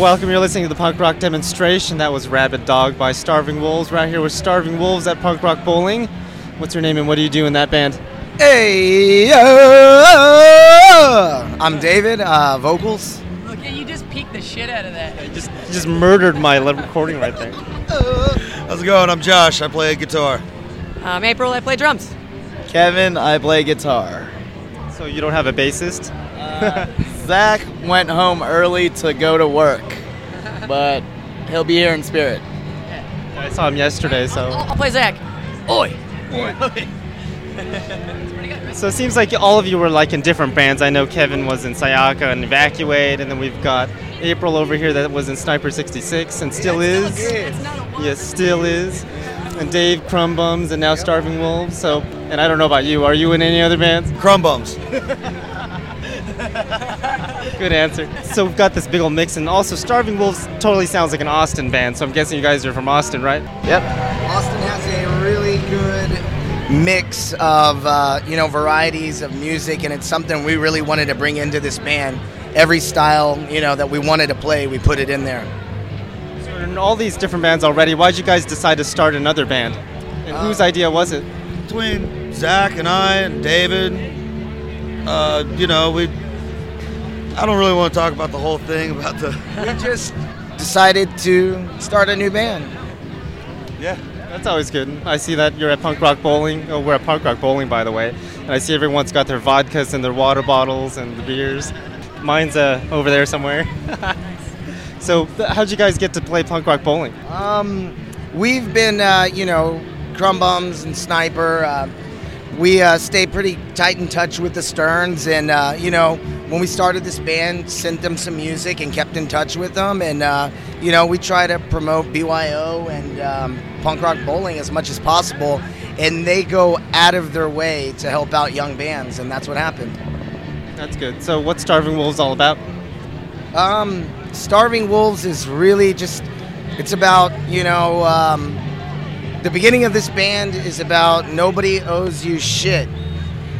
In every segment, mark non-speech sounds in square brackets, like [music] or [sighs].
Well, welcome. You're listening to the punk rock demonstration. That was Rabid Dog by Starving Wolves. Right here with Starving Wolves at Punk Rock Bowling. What's your name and what do you do in that band? Hey, uh, I'm David, uh, vocals. Look, you just peeked the shit out of that. You just, you just murdered my le- recording right there. How's it going? I'm Josh. I play guitar. Um, April, I play drums. Kevin, I play guitar. So you don't have a bassist? Zach went home early to go to work, [laughs] but he'll be here in spirit. I saw him yesterday, so. I'll, I'll play Zach. Oi! Oi! Oi. [laughs] so it seems like all of you were like in different bands. I know Kevin was in Sayaka and Evacuate, and then we've got April over here that was in Sniper 66 and still is. Yes, still is. And Dave Crumbums and now Starving Wolves. So, and I don't know about you. Are you in any other bands? Crumbums. [laughs] [laughs] Good answer. So we've got this big old mix, and also Starving Wolves totally sounds like an Austin band. So I'm guessing you guys are from Austin, right? Yep. Austin has a really good mix of uh, you know varieties of music, and it's something we really wanted to bring into this band. Every style you know that we wanted to play, we put it in there. So in all these different bands already, why'd you guys decide to start another band? And whose idea was it? Between Zach and I and David, uh, you know, we. I don't really want to talk about the whole thing about the. [laughs] We just decided to start a new band. Yeah. That's always good. I see that you're at Punk Rock Bowling. Oh, we're at Punk Rock Bowling, by the way. And I see everyone's got their vodkas and their water bottles and the beers. Mine's uh, over there somewhere. [laughs] so, th- how'd you guys get to play Punk Rock Bowling? Um, we've been, uh, you know, Crumbums and Sniper. Uh, we uh, stay pretty tight in touch with the Sterns, and uh, you know, when we started this band, sent them some music and kept in touch with them, and uh, you know, we try to promote BYO and um, punk rock bowling as much as possible, and they go out of their way to help out young bands, and that's what happened. That's good. So, what's Starving Wolves all about? Um, Starving Wolves is really just, it's about, you know, um, the beginning of this band is about nobody owes you shit.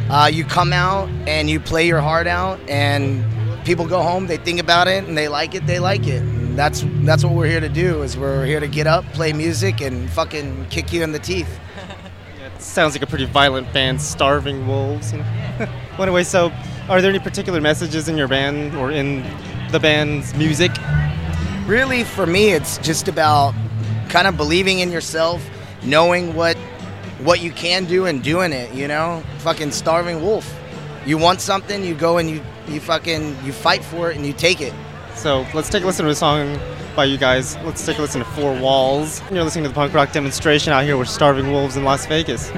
Uh, you come out and you play your heart out, and people go home, they think about it, and they like it, they like it. And that's that's what we're here to do. Is we're here to get up, play music, and fucking kick you in the teeth. It sounds like a pretty violent band, Starving Wolves. you [laughs] know? well, anyway, so are there any particular messages in your band or in the band's music? really for me it's just about kind of believing in yourself knowing what what you can do and doing it you know fucking starving wolf you want something you go and you you fucking you fight for it and you take it So let's take a listen to a song by you guys. Let's take a listen to Four Walls. You're listening to the punk rock demonstration out here with Starving Wolves in Las Vegas.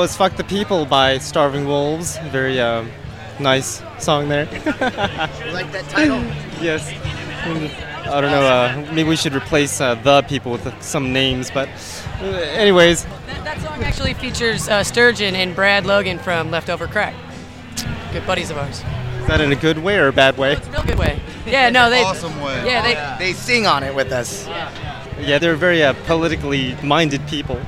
Was "Fuck the People" by Starving Wolves. Very uh, nice song there. [laughs] You like that title? yes. I don't know. Uh, maybe we should replace uh, the people with some names, but uh, anyways, That, that song actually features uh, Sturgeon and Brad Logan from Leftover Crack. Good buddies of ours. is that in a good way or a bad way? Real good way. Yeah, no, they. awesome way. Yeah, they. They sing on it with us. Yeah, they're very uh, politically minded people.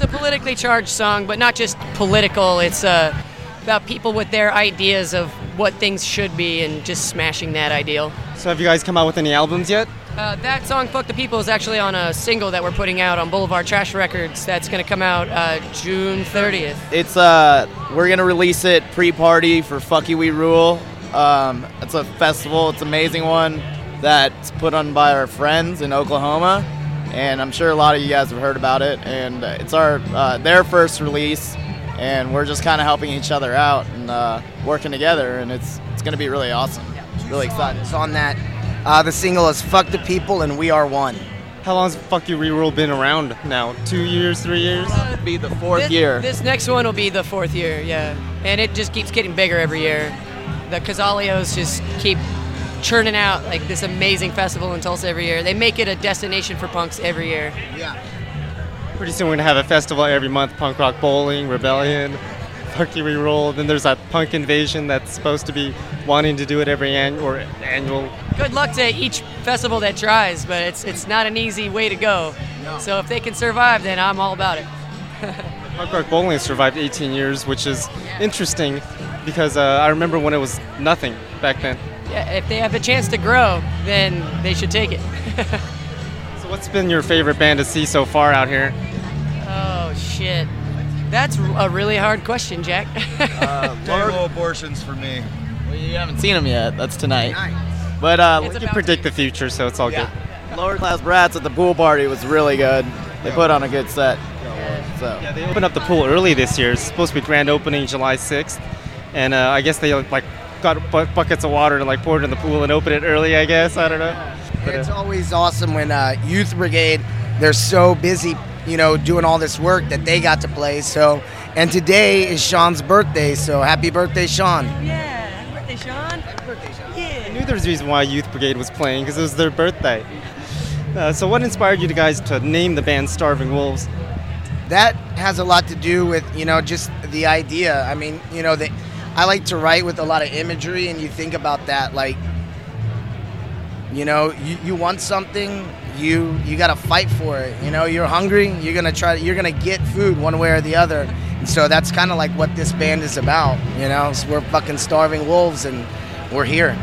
It's a politically charged song, but not just political. It's uh, about people with their ideas of what things should be and just smashing that ideal. So, have you guys come out with any albums yet? Uh, that song "Fuck the People" is actually on a single that we're putting out on Boulevard Trash Records. That's going to come out uh, June 30th. It's uh, we're gonna release it pre-party for Fuck You We Rule. Um, it's a festival. It's an amazing one that's put on by our friends in Oklahoma, and I'm sure a lot of you guys have heard about it. And uh, it's our uh, their first release, and we're just kind of helping each other out and uh, working together, and it's it's gonna be really awesome. Really excited. It's on that. Uh, the single is "Fuck the People" and "We Are One." How long's Fuck You We Rule been around now? Two years, three years? It'll be the fourth this, year. This next one will be the fourth year, yeah. And it just keeps getting bigger every year. The Kazalios just keep churning out like this amazing festival in Tulsa every year. They make it a destination for punks every year. Yeah. Pretty soon we're gonna have a festival every month: punk rock bowling, rebellion, fuck you we rule. Then there's that punk invasion that's supposed to be wanting to do it every an- or annual. Good luck to each festival that tries, but it's it's not an easy way to go. So if they can survive, then I'm all about it. [laughs] Punk rock bowling has survived 18 years, which is interesting because uh, I remember when it was nothing back then. Yeah, if they have a chance to grow, then they should take it. [laughs] So what's been your favorite band to see so far out here? oh shit, that's a really hard question, Jack. [laughs] Table abortions for me. Well, you haven't seen them yet. That's tonight. But uh, It's You can predict the future, so it's all good. Lower Class Brats at the pool party was really good. They put on a good set. So. Yeah, they opened up the pool early this year. It's supposed to be grand opening July 6th, and uh, I guess they like got bu- buckets of water and like poured it in the pool and opened it early. I guess I don't know. But, It's uh, always awesome when uh, Youth Brigade, they're so busy, you know, doing all this work that they got to play. So, and today is Shawn's birthday, so happy birthday, Shawn. Yeah, happy birthday, Shawn. Happy birthday, Shawn! Yeah. I knew there was a reason why Youth Brigade was playing because it was their birthday. Uh, so, what inspired you guys to name the band Starving Wolves? That has a lot to do with, you know, just the idea. I mean, you know, the, I like to write with a lot of imagery, and you think about that, like, you know, you, you want something, you you got to fight for it. You know, you're hungry, you're gonna try, you're gonna get food one way or the other. And so that's kind of like what this band is about. You know, so we're fucking starving wolves, and we're here.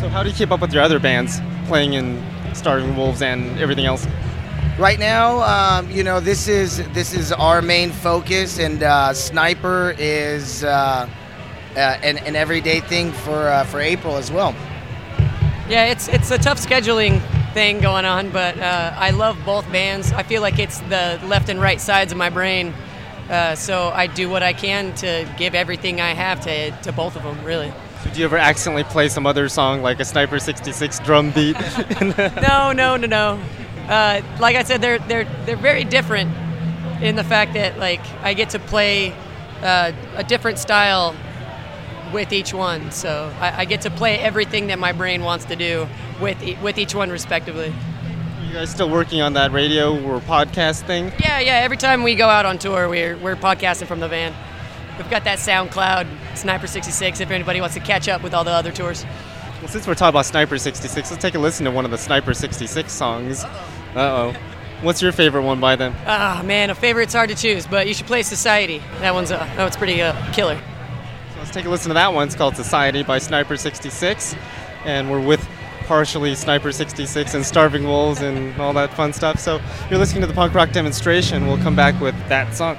So, how do you keep up with your other bands playing in Starving Wolves and everything else? Right now, um, you know, this is this is our main focus, and uh, Sniper is uh, uh, an, an everyday thing for uh, for April as well. Yeah, it's it's a tough scheduling thing going on, but uh, I love both bands. I feel like it's the left and right sides of my brain, uh, so I do what I can to give everything I have to to both of them. Really. So do you ever accidentally play some other song like a Sniper 66 drum beat? [laughs] No, no, no, no. Uh, like I said, they're they're they're very different in the fact that like I get to play uh, a different style with each one. So I, I get to play everything that my brain wants to do with e- with each one respectively. you guys still working on that radio or podcast thing? Yeah, yeah. Every time we go out on tour, we're we're podcasting from the van. We've got that SoundCloud Sniper 66. If anybody wants to catch up with all the other tours. Well, since we're talking about Sniper 66, let's take a listen to one of the Sniper 66 songs. Uh oh. What's your favorite one by them? Ah, man, a favorite's hard to choose, but you should play Society. That one's uh, that one's pretty uh, killer. Let's take a listen to that one. It's called Society by Sniper 66. And we're with partially Sniper 66 and Starving Wolves and all that fun stuff. So you're listening to the punk rock demonstration. We'll come back with that song.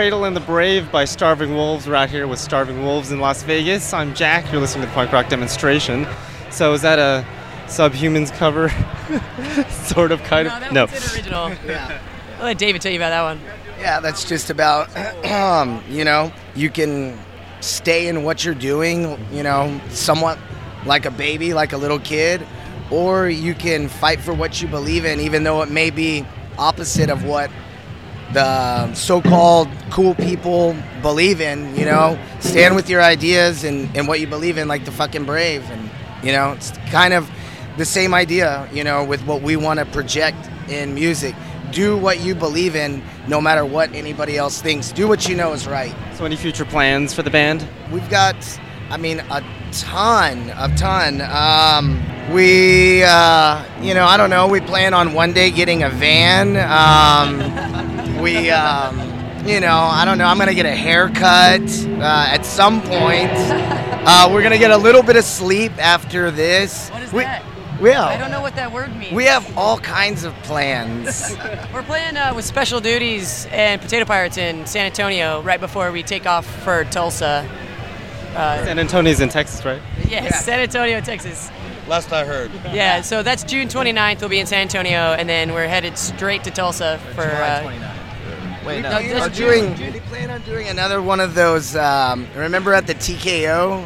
Cradle and the Brave by Starving Wolves. We're out here with Starving Wolves in Las Vegas. I'm Jack. You're listening to Punk Rock Demonstration. So is that a Subhumans cover? [laughs] sort of, kind of. No, that no. original. yeah. I'll let David tell you about that one. Yeah, that's just about, [clears throat] um, you know, you can stay in what you're doing, you know, somewhat like a baby, like a little kid, or you can fight for what you believe in, even though it may be opposite of what the um, so-called cool people believe in. You know, stand with your ideas and, and what you believe in, like the fucking brave. And you know, it's kind of the same idea. You know, with what we want to project in music. Do what you believe in, no matter what anybody else thinks. Do what you know is right. So, any future plans for the band? We've got, I mean, a ton, a ton. Um, we, uh, you know, I don't know. We plan on one day getting a van. Um, we, um, you know, I don't know. I'm gonna get a haircut uh, at some point. [laughs] Uh, we're gonna get a little bit of sleep after this. What is we, that? Yeah. I don't know what that word means. We have all kinds of plans. [laughs] We're playing uh, with Special Duties and Potato Pirates in San Antonio right before we take off for Tulsa. Uh, San Antonio's in Texas, right? Yes, yeah. San Antonio, Texas. Last I heard. Yeah, so that's June 29th. We'll be in San Antonio, and then we're headed straight to Tulsa for. July 29th. Uh, Wait, no. No, We this are June. doing. We plan on doing another one of those. Um, remember at the TKO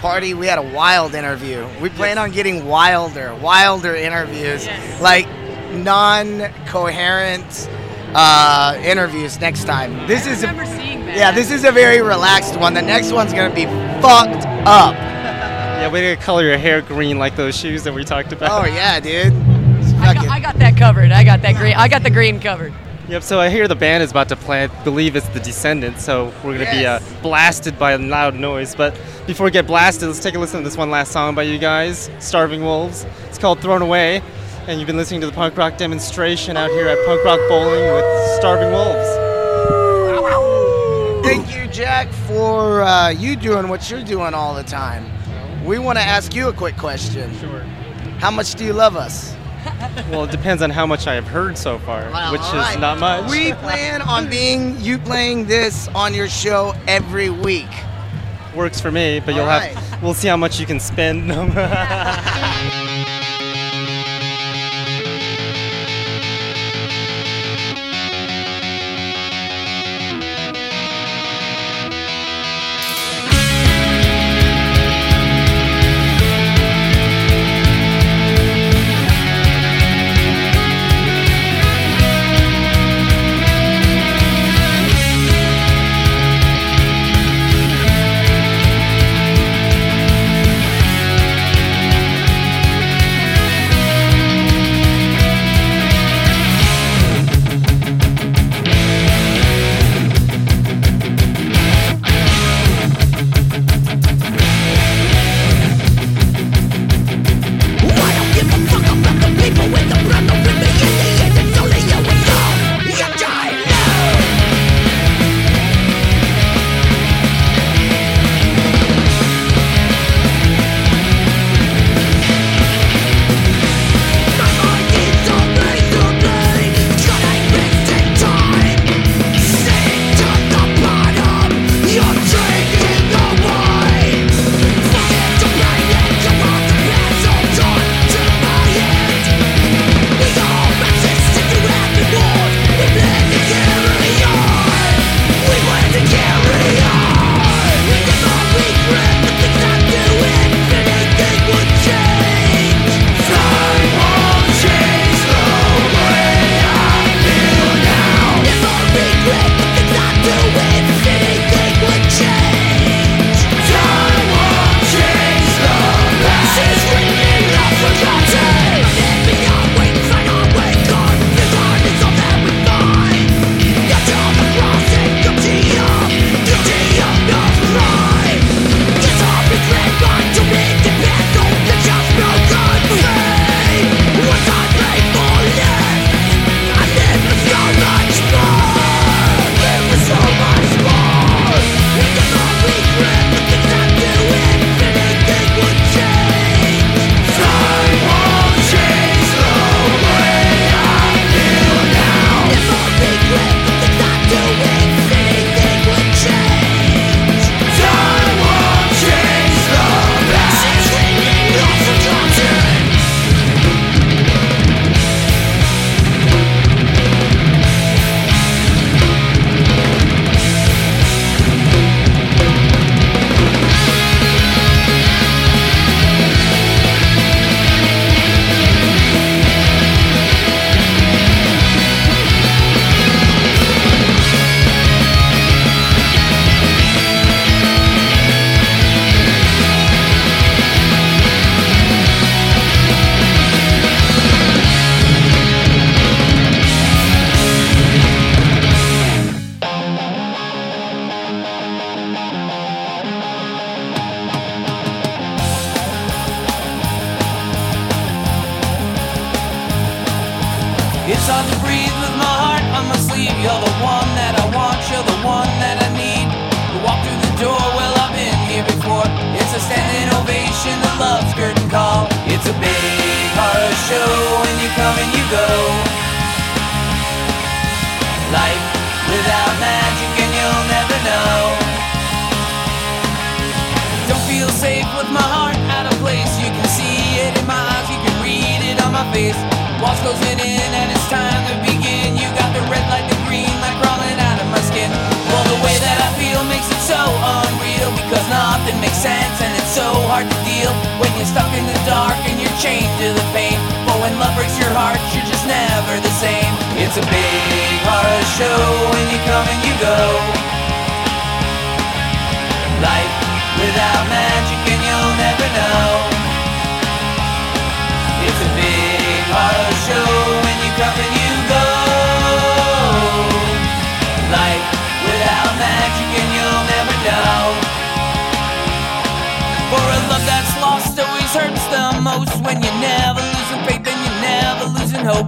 party, we had a wild interview. We plan on getting wilder, wilder interviews, Yes. like non-coherent uh, interviews next time. This I is. A, seeing that. yeah, this is a very relaxed one. The next one's gonna be fucked up. Yeah, way to color your hair green like those shoes that we talked about. Oh yeah, dude. I got, I got that covered. I got that green. I got the green covered. Yep. So I hear the band is about to play. I believe it's the Descendents. So we're gonna Yes. be uh, blasted by a loud noise. But before we get blasted, let's take a listen to this one last song by you guys, Starving Wolves. It's called "Thrown Away," and you've been listening to the punk rock demonstration out here at Punk Rock Bowling with Starving Wolves. Thank you, Jack, for uh, you doing what you're doing all the time. We want to ask you a quick question. Sure. How much do you love us? [laughs] Well, it depends on how much I have heard so far, Well, which all right. is not much. We plan on being you playing this on your show every week. works for me, but you'll All have. We'll see how much you can spend. [laughs] [laughs]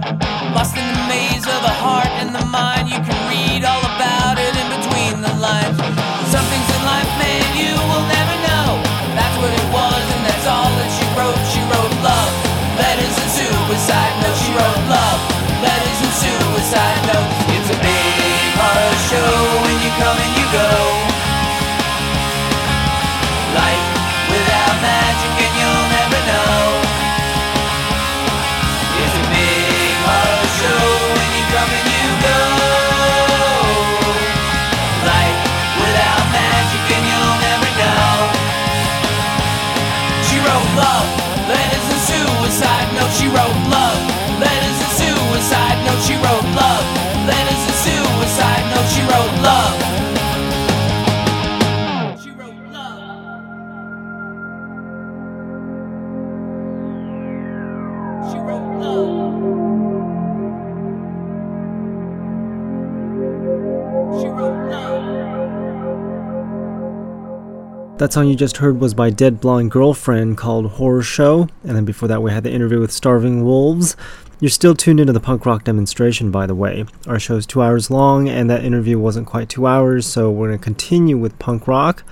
Lost in the maze of the heart and the mind, you can read all about it in between the lines. Some things in life, man, you will never know. That's what it was, and that's all that she wrote. She wrote love, letters and suicide notes. She wrote love, letters and suicide notes. It's a big horror show when you come and you go. That song you just heard was by Dead Blonde Girlfriend called Horror Show, and then before that we had the interview with Starving Wolves. You're still tuned into the punk rock demonstration, by the way. Our show's two hours long, and that interview wasn't quite two hours, so we're going to continue with punk rock,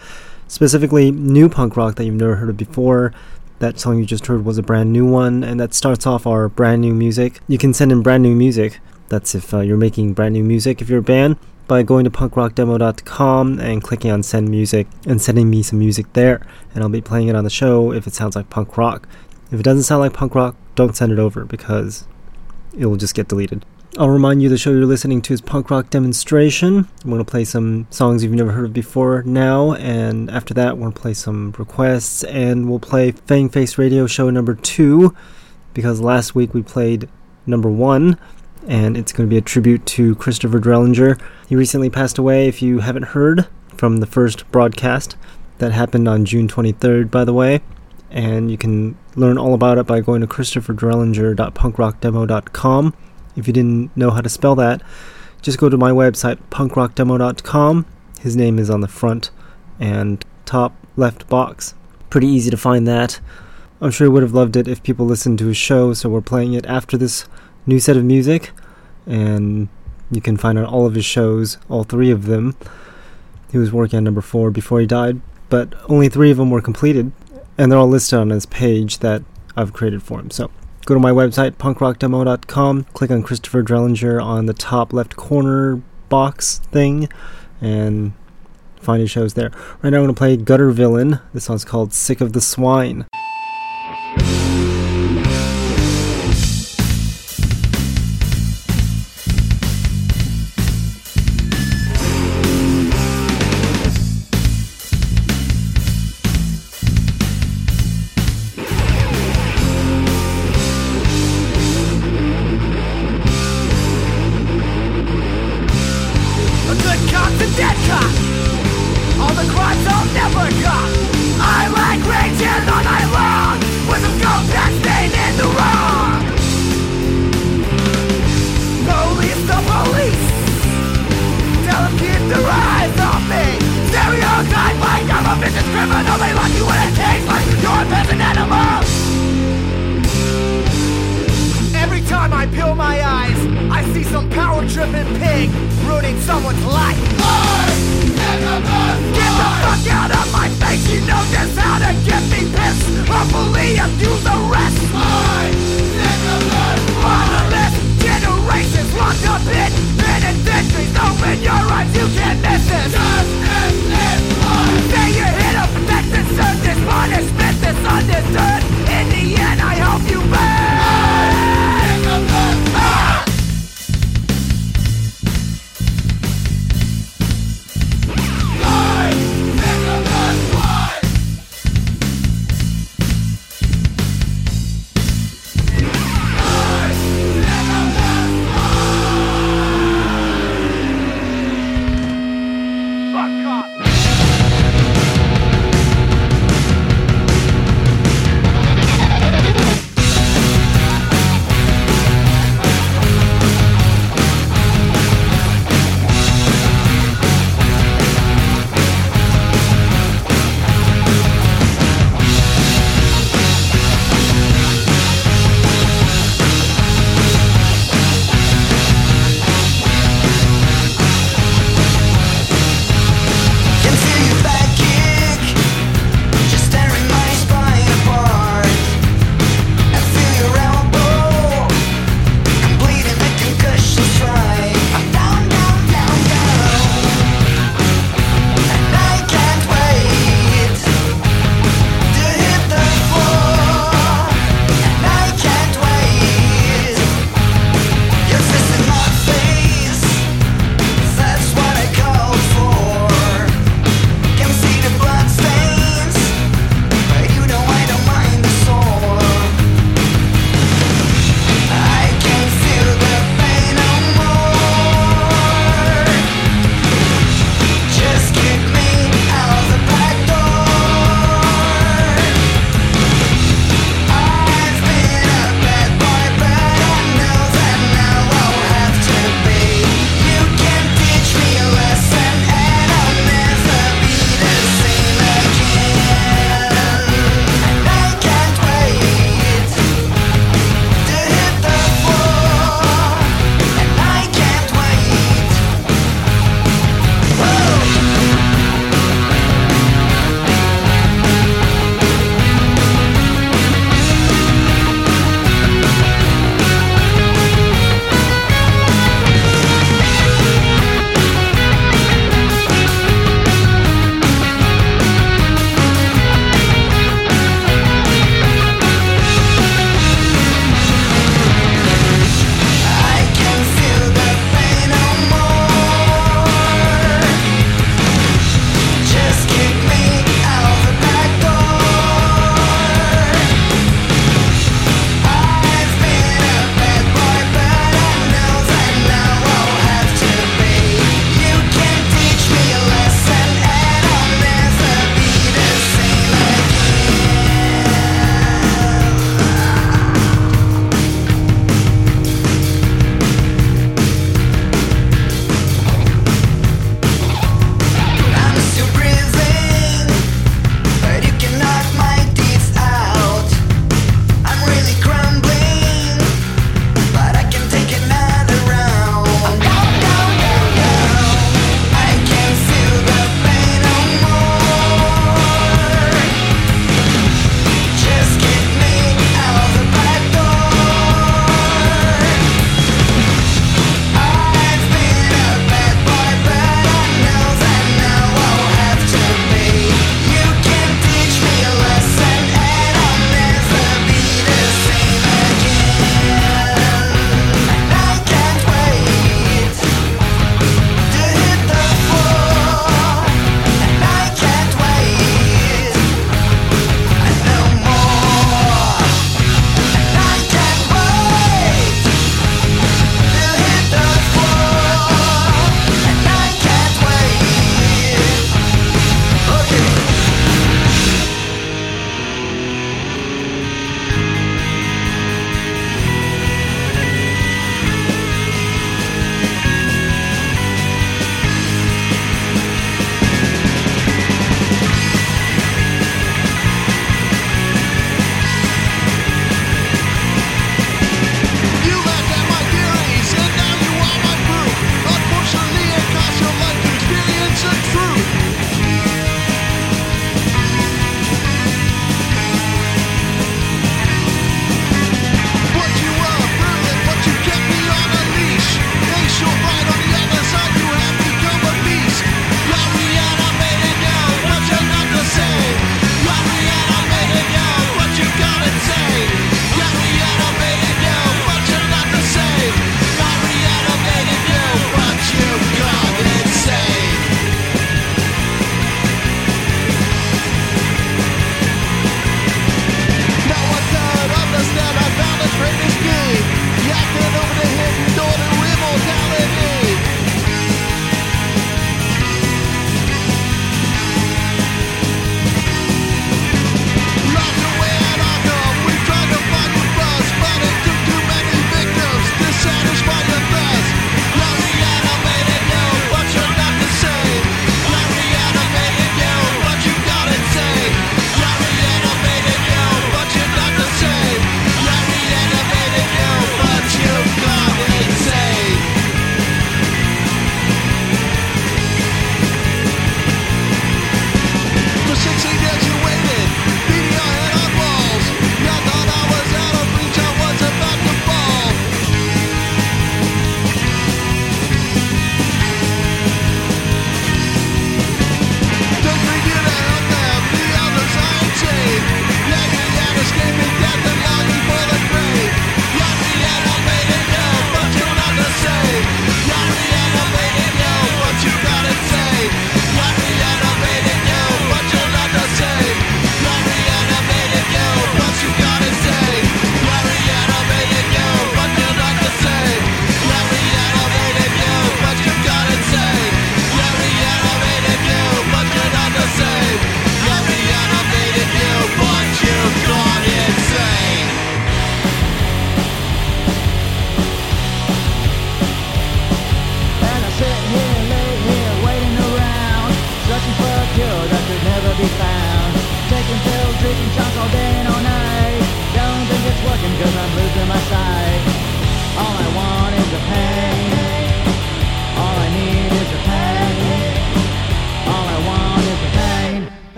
specifically new punk rock that you've never heard of before. That song you just heard was a brand new one, and that starts off our brand new music. You can send in brand new music. That's if uh, you're making brand new music if you're a band by going to punkrockdemo.com and clicking on send music and sending me some music there and I'll be playing it on the show if it sounds like punk rock. If it doesn't sound like punk rock, don't send it over because it will just get deleted. I'll remind you the show you're listening to is Punk Rock Demonstration. I'm going to play some songs you've never heard of before now, and after that, we're going to play some requests, and we'll play Fang Face Radio Show number two because last week we played number one, and it's going to be a tribute to Christopher Drellinger. He recently passed away, if you haven't heard, from the first broadcast that happened on June 23rd, by the way. And you can learn all about it by going to christopherdrellinger.punkrockdemo.com. If you didn't know how to spell that, just go to my website, punkrockdemo.com. His name is on the front and top left box. Pretty easy to find that. I'm sure he would have loved it if people listened to his show, so we're playing it after this new set of music. And you can find out all of his shows, all three of them. He was working on number four before he died, but only three of them were completed, and they're all listed on his page that I've created for him. So go to my website, punkrockdemo.com, click on Christopher Drellinger on the top left corner box thing, and find his shows there. Right now I'm going to play Gutter Villain. This song's called Sick of the Swine.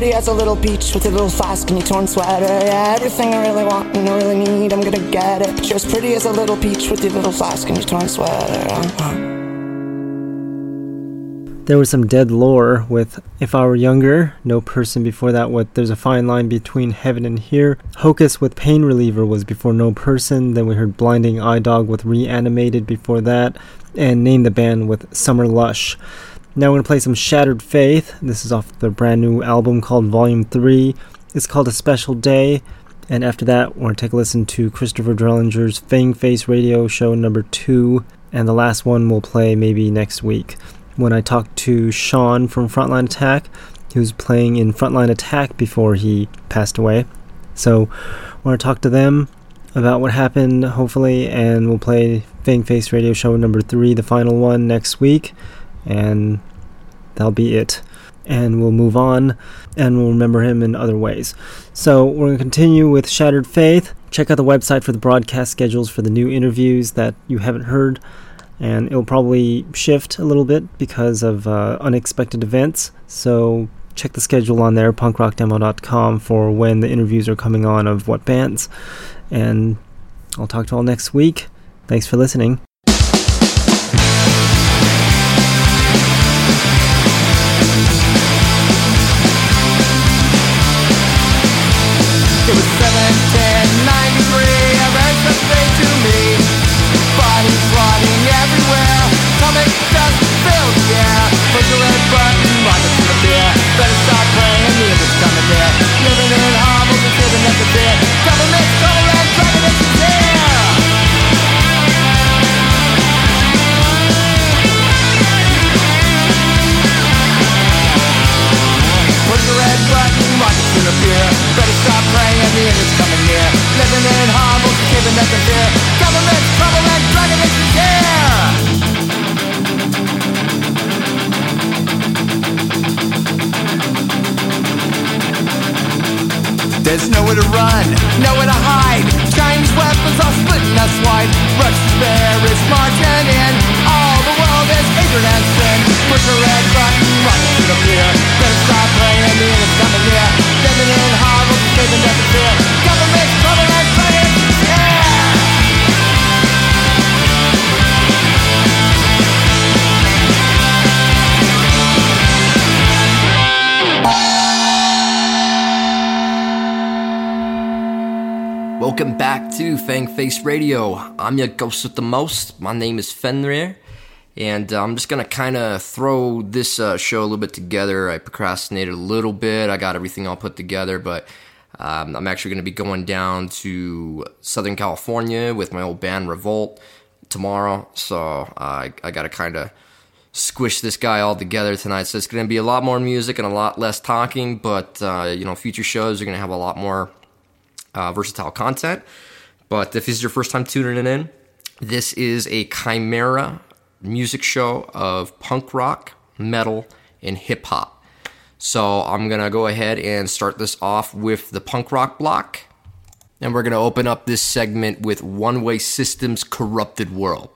Pretty as a little peach with a little flask and your torn sweater. Yeah, everything I really want and I really need, I'm gonna get it. But you're as pretty as a little peach with your little flask and your torn sweater. Uh-huh. There was some dead lore with If I Were Younger, No Person before that with There's a Fine Line Between Heaven and Here. Hocus with Pain Reliever was before No Person. Then we heard Blinding Eye Dog with Reanimated before that. And Name the Band with Summer Lush. Now we're going to play some Shattered Faith. This is off the brand new album called Volume 3. It's called A Special Day. And after that, we're going to take a listen to Christopher Drellinger's Fang Face Radio Show number 2. And the last one we'll play maybe next week when I talked to Sean from Frontline Attack. He was playing in Frontline Attack before he passed away. So we're going to talk to them about what happened, hopefully, and we'll play Fang Face Radio Show number three, the final one, next week, and that'll be it. And we'll move on, and we'll remember him in other ways. So we're going to continue with Shattered Faith. Check out the website for the broadcast schedules for the new interviews that you haven't heard and it'll probably shift a little bit because of uh, unexpected events. So check the schedule on there, punkrockdemo.com, for when the interviews are coming on of what bands. And I'll talk to you all next week. Thanks for listening. Run, nowhere to hide. Chinese weapons are splitting us wide. Back to Fang Face Radio. I'm your ghost with the most. My name is Fenrir, and uh, I'm just gonna kind of throw this uh, show a little bit together. I procrastinated a little bit. I got everything all put together, but um, I'm actually gonna be going down to Southern California with my old band Revolt tomorrow. So uh, I, I gotta kind of squish this guy all together tonight. So it's to be a lot more music and a lot less talking, but uh, you know, future shows are to have a lot more uh, versatile content. But if this is your first time tuning in, this is a chimera music show of punk rock, metal, and hip hop. So I'm gonna go ahead and start this off with the punk rock block, and we're gonna open up this segment with One Way Systems' Corrupted World.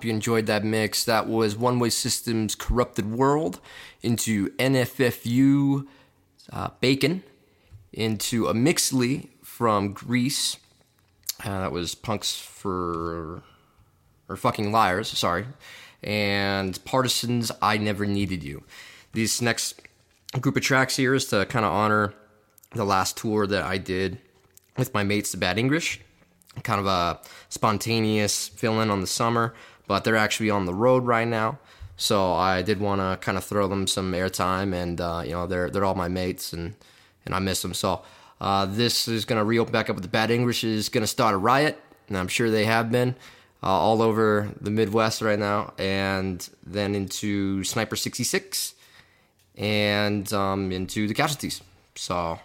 Hope you enjoyed that mix. That was One Way Systems Corrupted World into NFFU uh, Bacon, into a Mixley from Greece. Uh, that was Punks for. or Fucking Liars, sorry. And Partisans, I Never Needed You. These next group of tracks here is to kind of honor the last tour that I did with my mates, the Bad English kind of a spontaneous fill in on the summer, but they're actually on the road right now. So I did want to kind of throw them some airtime, and uh, you know they're they're all my mates, and and I miss them. So uh, this is gonna reopen back up with the Bad English is gonna start a riot, and I'm sure they have been uh, all over the Midwest right now, and then into Sniper 66, and um, into the Casualties. So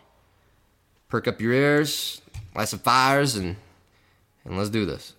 perk up your ears, light some fires, and and let's do this.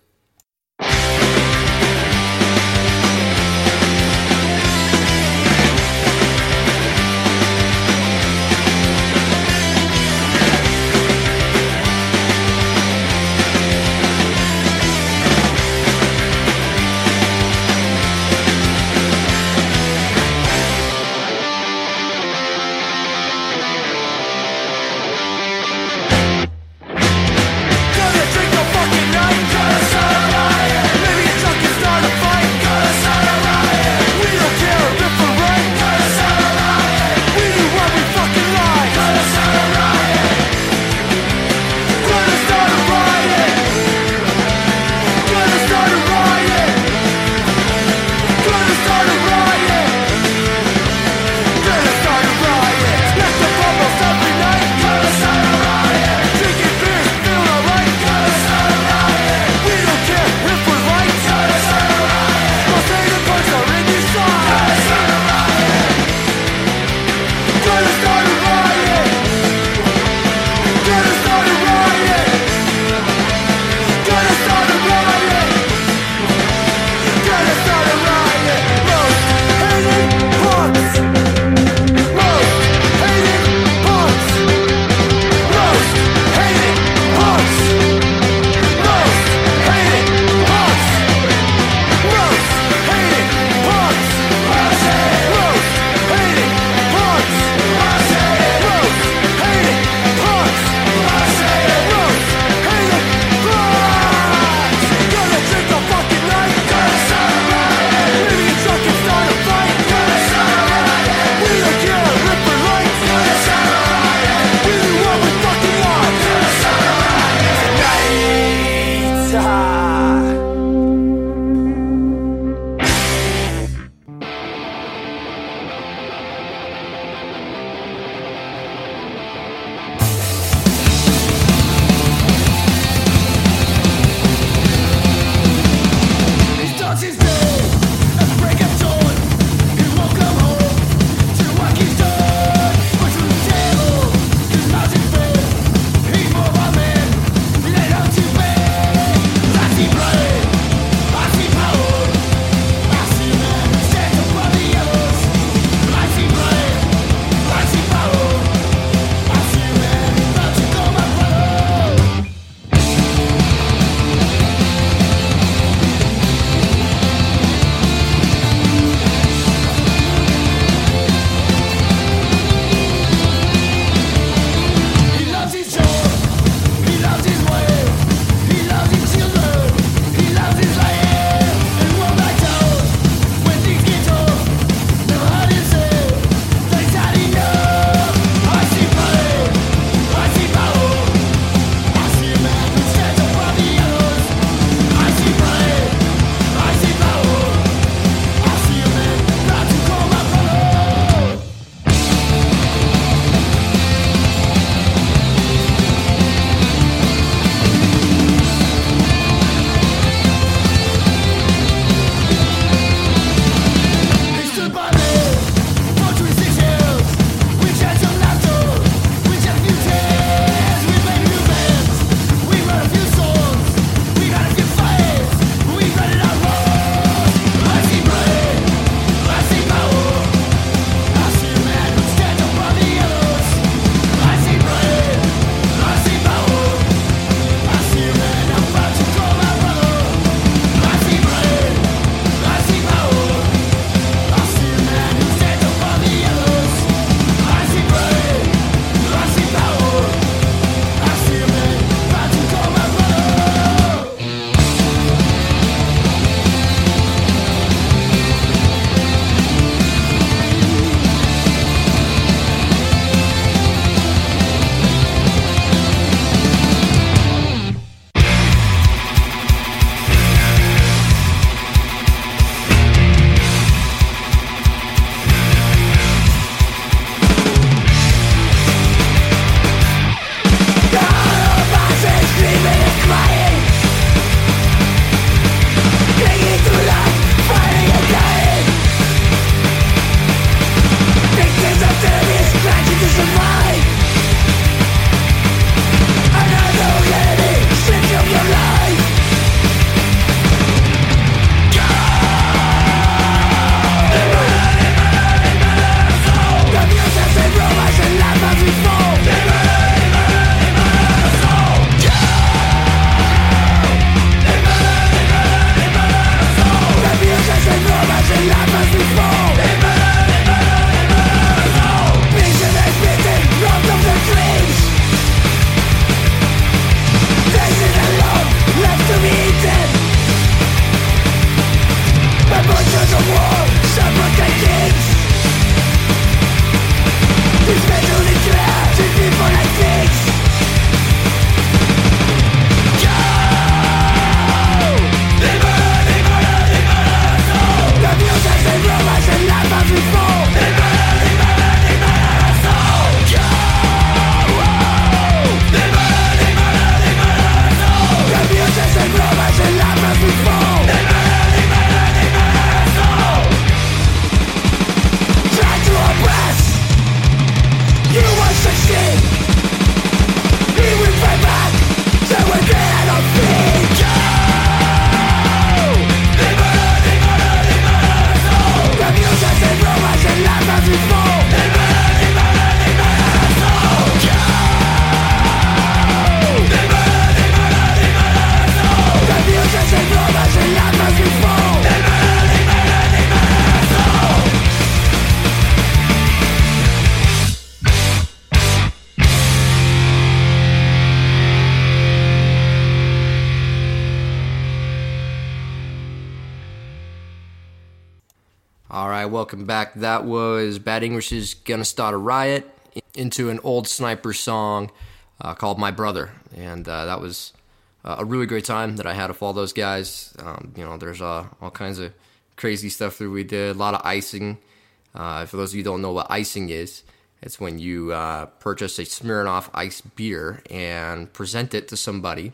That was Bad English's Gonna Start a Riot into an old sniper song uh, called My Brother. And uh, that was a really great time that I had with all those guys. Um, you know, there's uh, all kinds of crazy stuff that we did, a lot of icing. Uh, for those of you don't know what icing is, it's when you uh, purchase a Smirnoff ice beer and present it to somebody.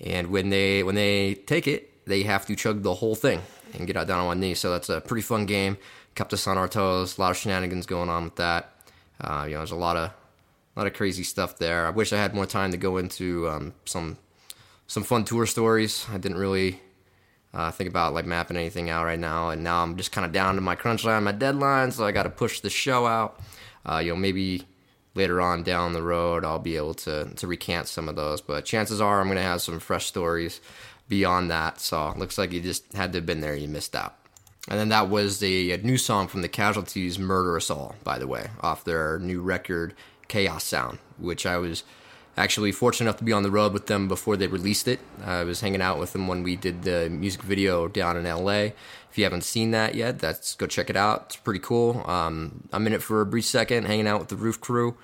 And when they when they take it, they have to chug the whole thing and get out down on one knee. So that's a pretty fun game. Kept us on our toes. A lot of shenanigans going on with that. Uh, you know, there's a lot of a lot of crazy stuff there. I wish I had more time to go into um, some some fun tour stories. I didn't really uh, think about like mapping anything out right now, and now I'm just kind of down to my crunch line, my deadline, so I got to push the show out. Uh, you know, maybe later on down the road I'll be able to to recant some of those, but chances are I'm gonna have some fresh stories beyond that. So looks like you just had to have been there, you missed out. And then that was the a new song from the Casualties, "Murder Us All," by the way, off their new record, Chaos Sound, which I was actually fortunate enough to be on the road with them before they released it. I was hanging out with them when we did the music video down in LA. If you haven't seen that yet, that's go check it out. It's pretty cool. Um, I'm in it for a brief second, hanging out with the roof crew,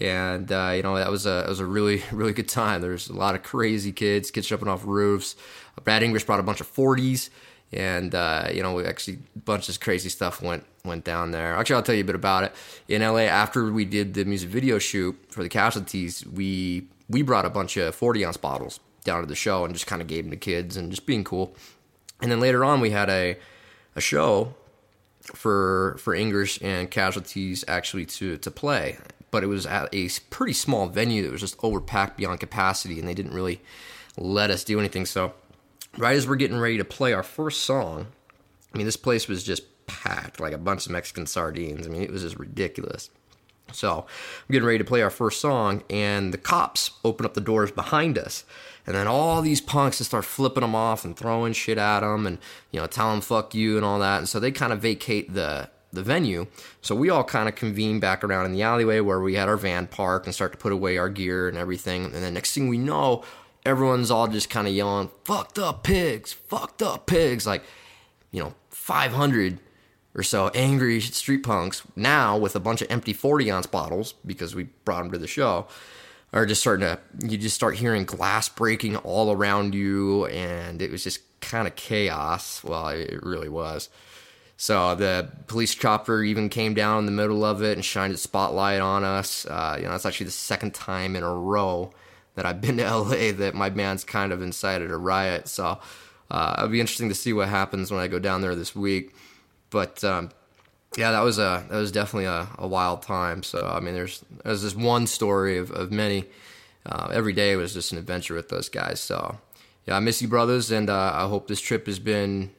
and uh, you know that was a was a really [laughs] really good time. There's a lot of crazy kids, kids jumping off roofs. Brad English brought a bunch of 40s and uh, you know, we actually, a bunch of crazy stuff went went down there. Actually, I'll tell you a bit about it. In LA, after we did the music video shoot for the casualties, we we brought a bunch of forty ounce bottles down to the show and just kind of gave them to kids and just being cool. And then later on, we had a a show for for English and casualties actually to to play, but it was at a pretty small venue that was just overpacked beyond capacity, and they didn't really let us do anything. So right as we're getting ready to play our first song, I mean, this place was just packed like a bunch of Mexican sardines. I mean, it was just ridiculous. So I'm getting ready to play our first song, and the cops open up the doors behind us. And then all these punks just start flipping them off and throwing shit at them and, you know, tell them fuck you and all that. And so they kind of vacate the, the venue. So we all kind of convene back around in the alleyway where we had our van parked and start to put away our gear and everything. And then next thing we know, everyone's all just kind of yelling, fucked up pigs, fucked up pigs. Like, you know, 500 or so angry street punks now with a bunch of empty 40 ounce bottles because we brought them to the show are just starting to, you just start hearing glass breaking all around you. And it was just kind of chaos. Well, it really was. So the police chopper even came down in the middle of it and shined its spotlight on us. Uh, you know, that's actually the second time in a row that I've been to [laughs] LA that my band's kind of incited a riot. So uh, it'll be interesting to see what happens when I go down there this week. But um, yeah, that was a that was definitely a, a, wild time. So I mean, there's there's this one story of, of many. Uh, every day was just an adventure with those guys. So yeah, I miss you, brothers, and uh, I hope this trip has been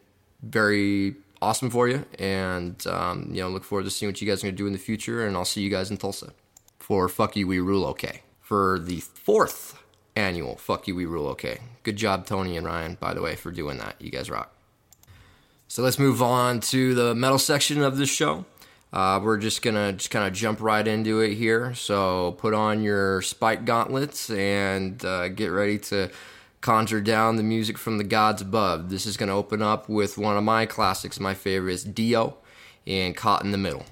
very awesome for you. And um, you know, look forward to seeing what you guys are gonna do in the future. And I'll see you guys in Tulsa for "Fuck You, We Rule." Okay for the fourth annual Fuck You We Rule Okay. Good job, Tony and Ryan, by the way, for doing that. You guys rock. So let's move on to the metal section of this show. Uh, we're just gonna just kind of jump right into it here. So put on your spike gauntlets and uh, get ready to conjure down the music from the gods above. This is gonna open up with one of my classics, my favorites, Dio, and Caught in the Middle.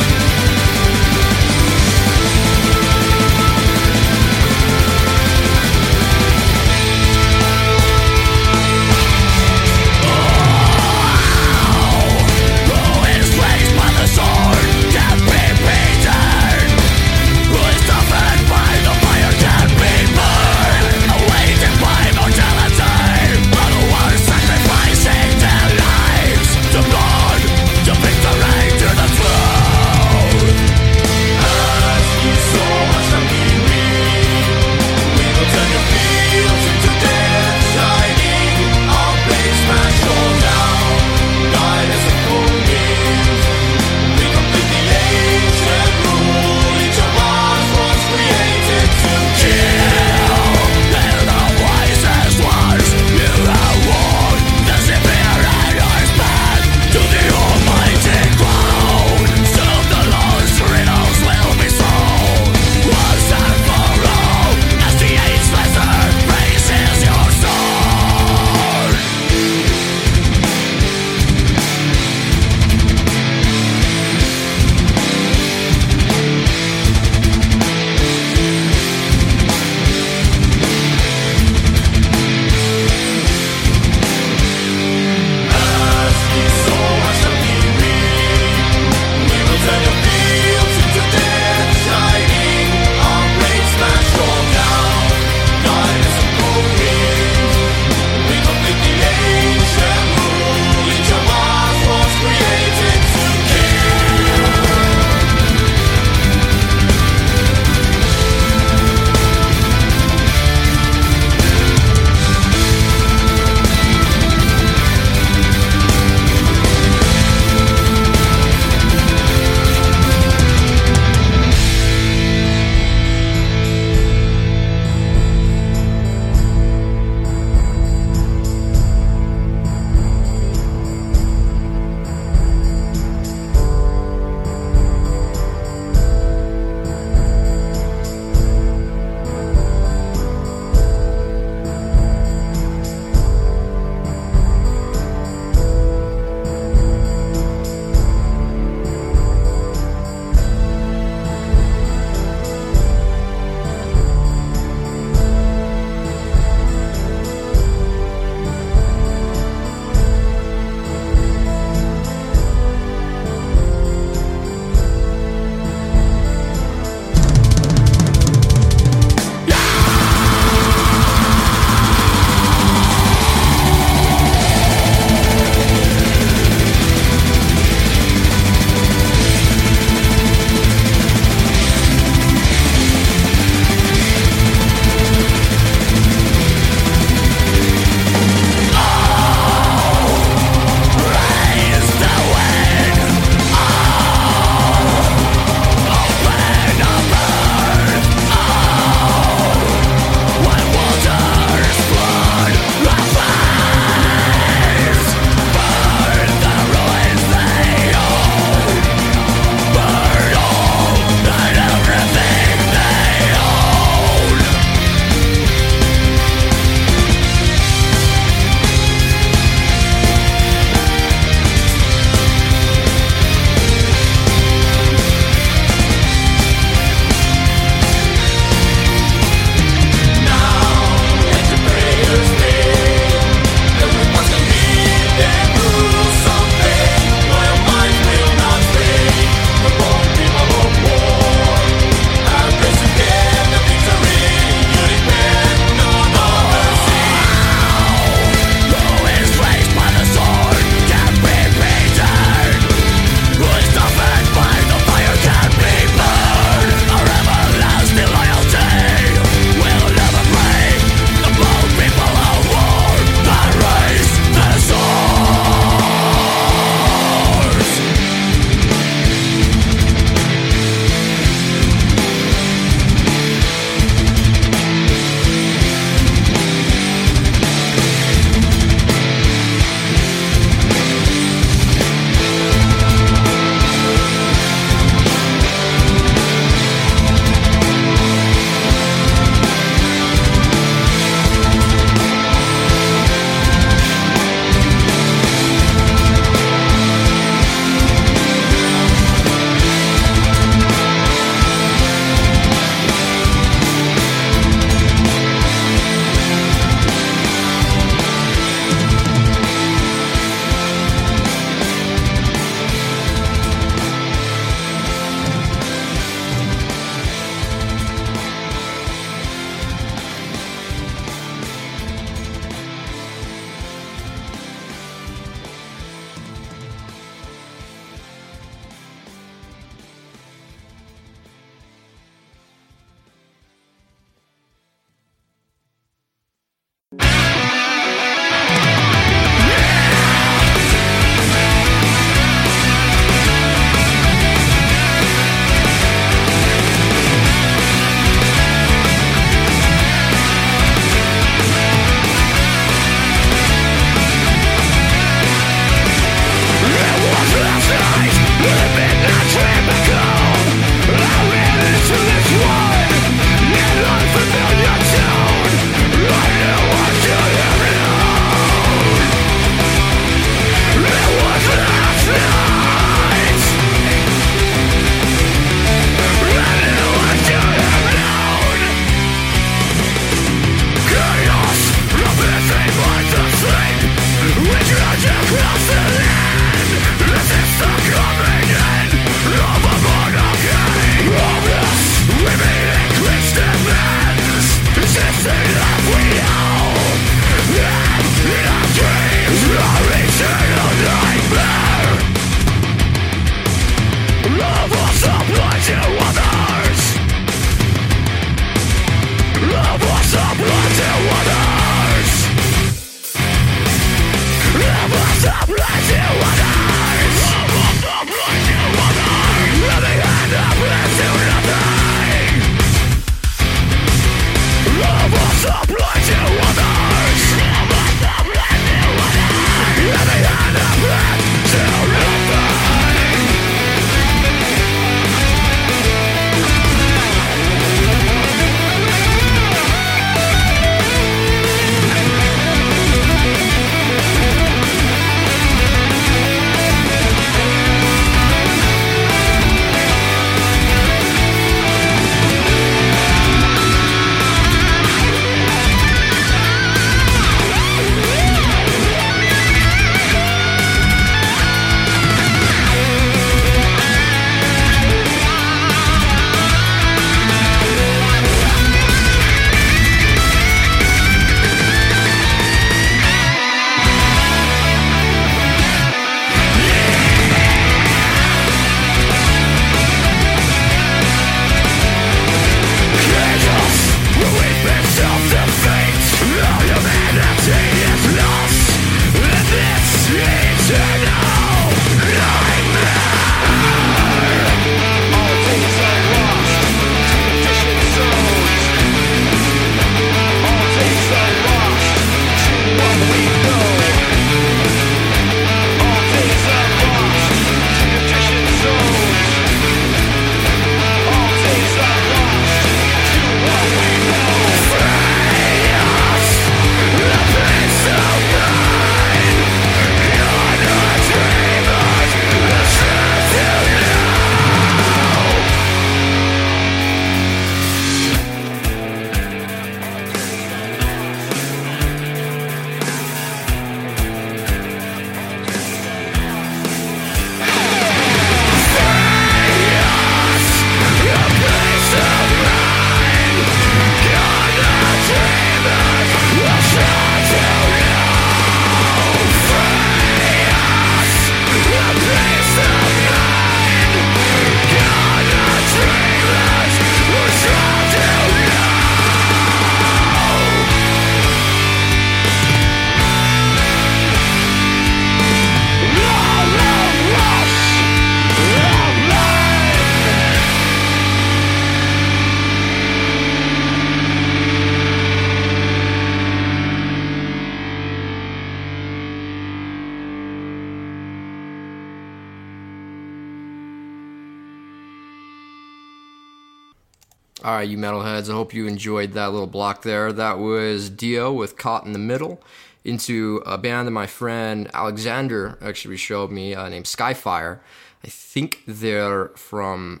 You metalheads, I hope you enjoyed that little block there. That was Dio with Caught in the Middle into a band that my friend Alexander actually showed me uh, named Skyfire. I think they're from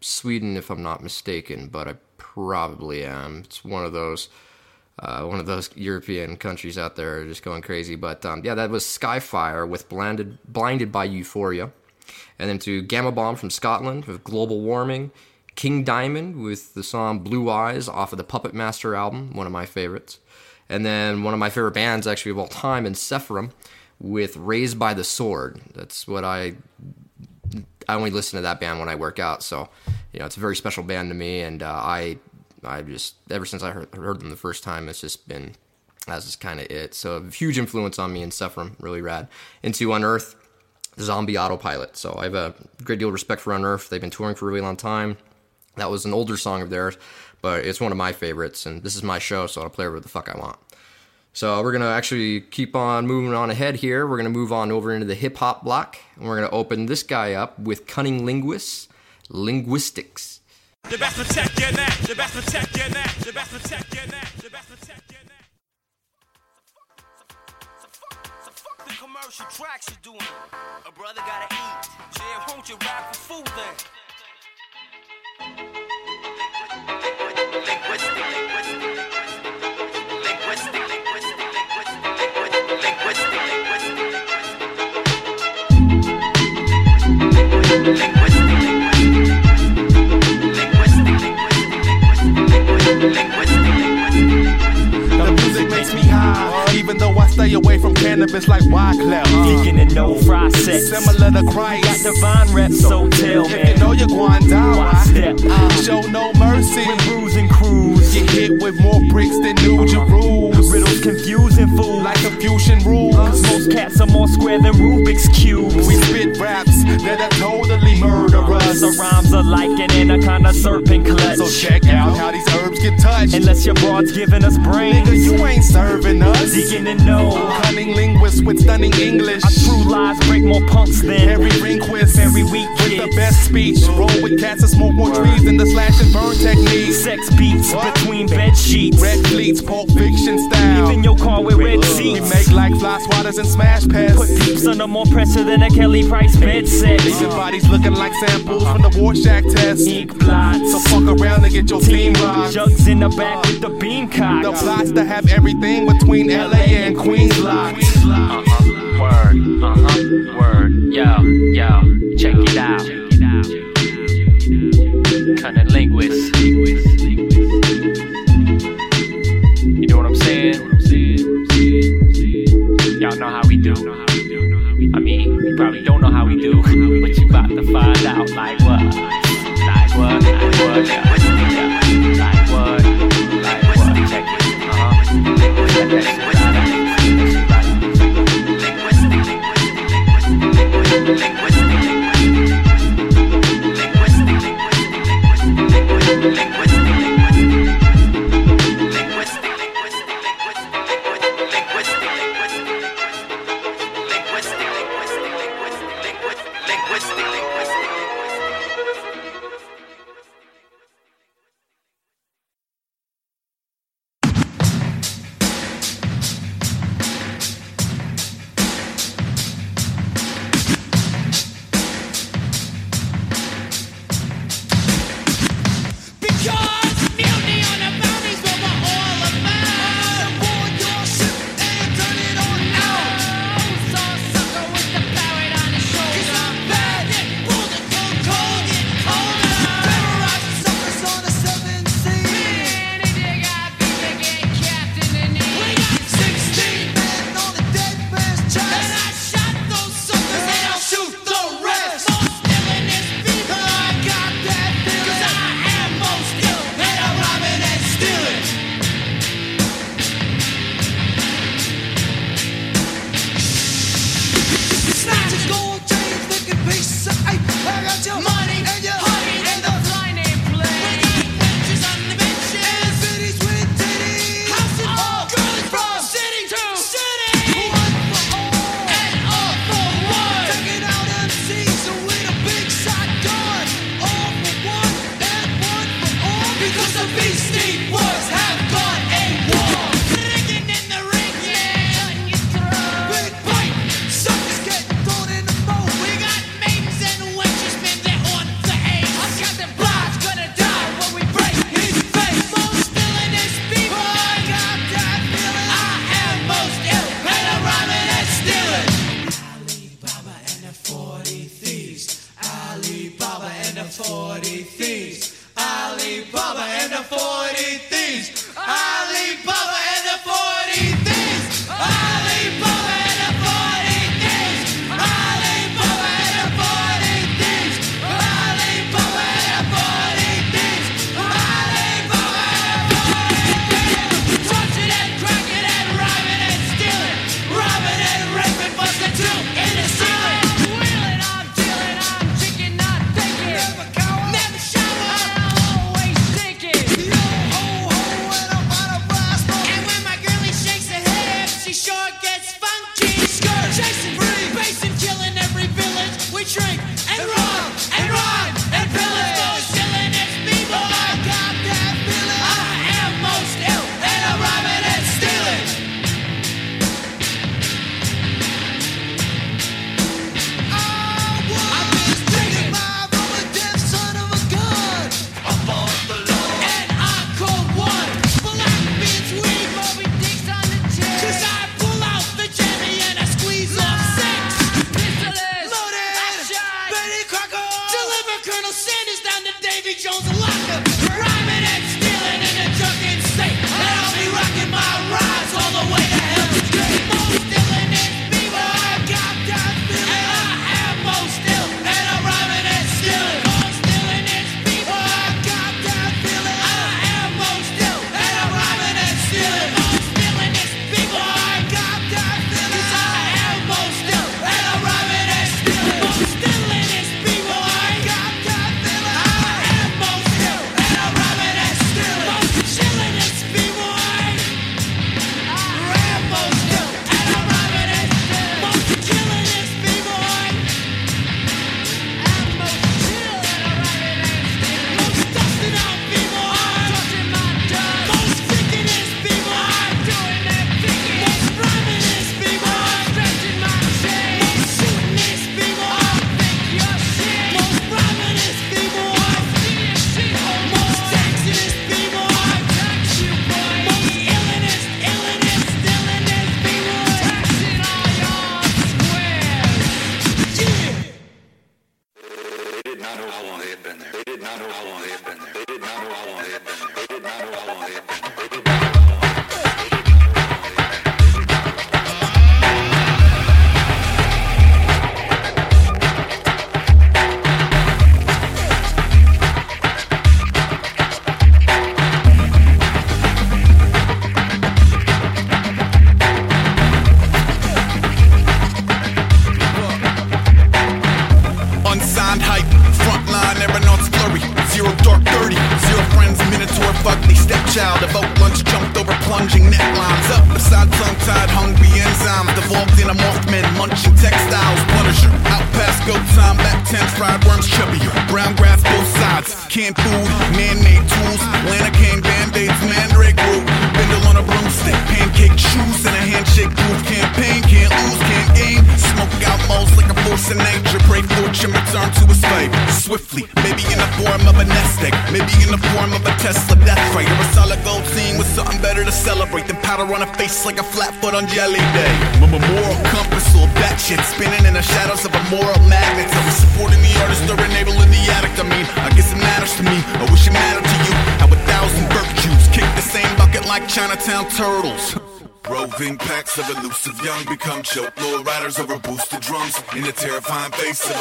Sweden, if I'm not mistaken, but I probably am. It's one of those. Uh, one of those European countries out there just going crazy. But um, yeah, that was Skyfire with Blinded, Blinded by Euphoria. And then to Gama Bomb from Scotland with Global Warming. King Diamond with the song Blue Eyes off of the Puppet Master album, one of my favorites. And then one of my favorite bands actually of all time, Encephalum, with Raised by the Sword. That's what I I only listen to that band when I work out, so you know it's a very special band to me, and uh, I I just ever since I heard, heard them the first time, it's just been that's just kind of it. So a huge influence on me, Encephalum, really rad. Into Unearth, Zombie Autopilot. So I have a great deal of respect for Unearth. They've been touring for a really long time. That was an older song of theirs, but it's one of my favorites, and this is my show, so I'll play whatever the fuck I want. So we're gonna actually keep on moving on ahead here. We're gonna move on over into the hip hop block, and we're gonna open this guy up with Cunning Linguists, Lynguistics. The best your neck. The best your neck. The best your neck. The best your neck. the commercial tracks you're doing. A brother gotta eat. Won't you rap for food then? The even though I stay away from cannabis like Wyclef. Uh, Geeking and no fry sex. Similar to Christ. Got divine reps, so tell If me. you know you're going down, Why step? show no mercy? When bruising crews. Get hit with more bricks than New Jerusalem. Riddles confusing fools. Like Confucian rules. Most cats are more square than Rubik's cubes. We spit raps that are totally murderous. The rhymes are like an anaconda serpent clutch. So check out how these herbs get touched. Unless your broad's giving us brains. Nigga, you ain't serving us. Deacon and Kno. Cunning linguist with stunning English. Our true lies break more punks than Harry Rehnquist. Every week With the best speech. Roll with cats and smoke more trees than the slash and burn technique. Sex beats between bed sheets. Red fleets, Pulp Fiction style. Leaving your car with red We seats. We make like fly swatters and smash pads. Put peeps under more pressure than a Kelly Price bed set. Leaving bodies looking like samples from the Rorschach test. Ink blots. So fuck around and get your team rocked. Jugs in the back with the beam cock. The plots to have everything between LA and Queens locked. Uh-huh. Word. Uh-huh. Word. Yo, yo. Check it out. Cunning linguist. Do. I mean, you probably don't know how we do, but you about to find out like what? Like what? Like what? Yeah.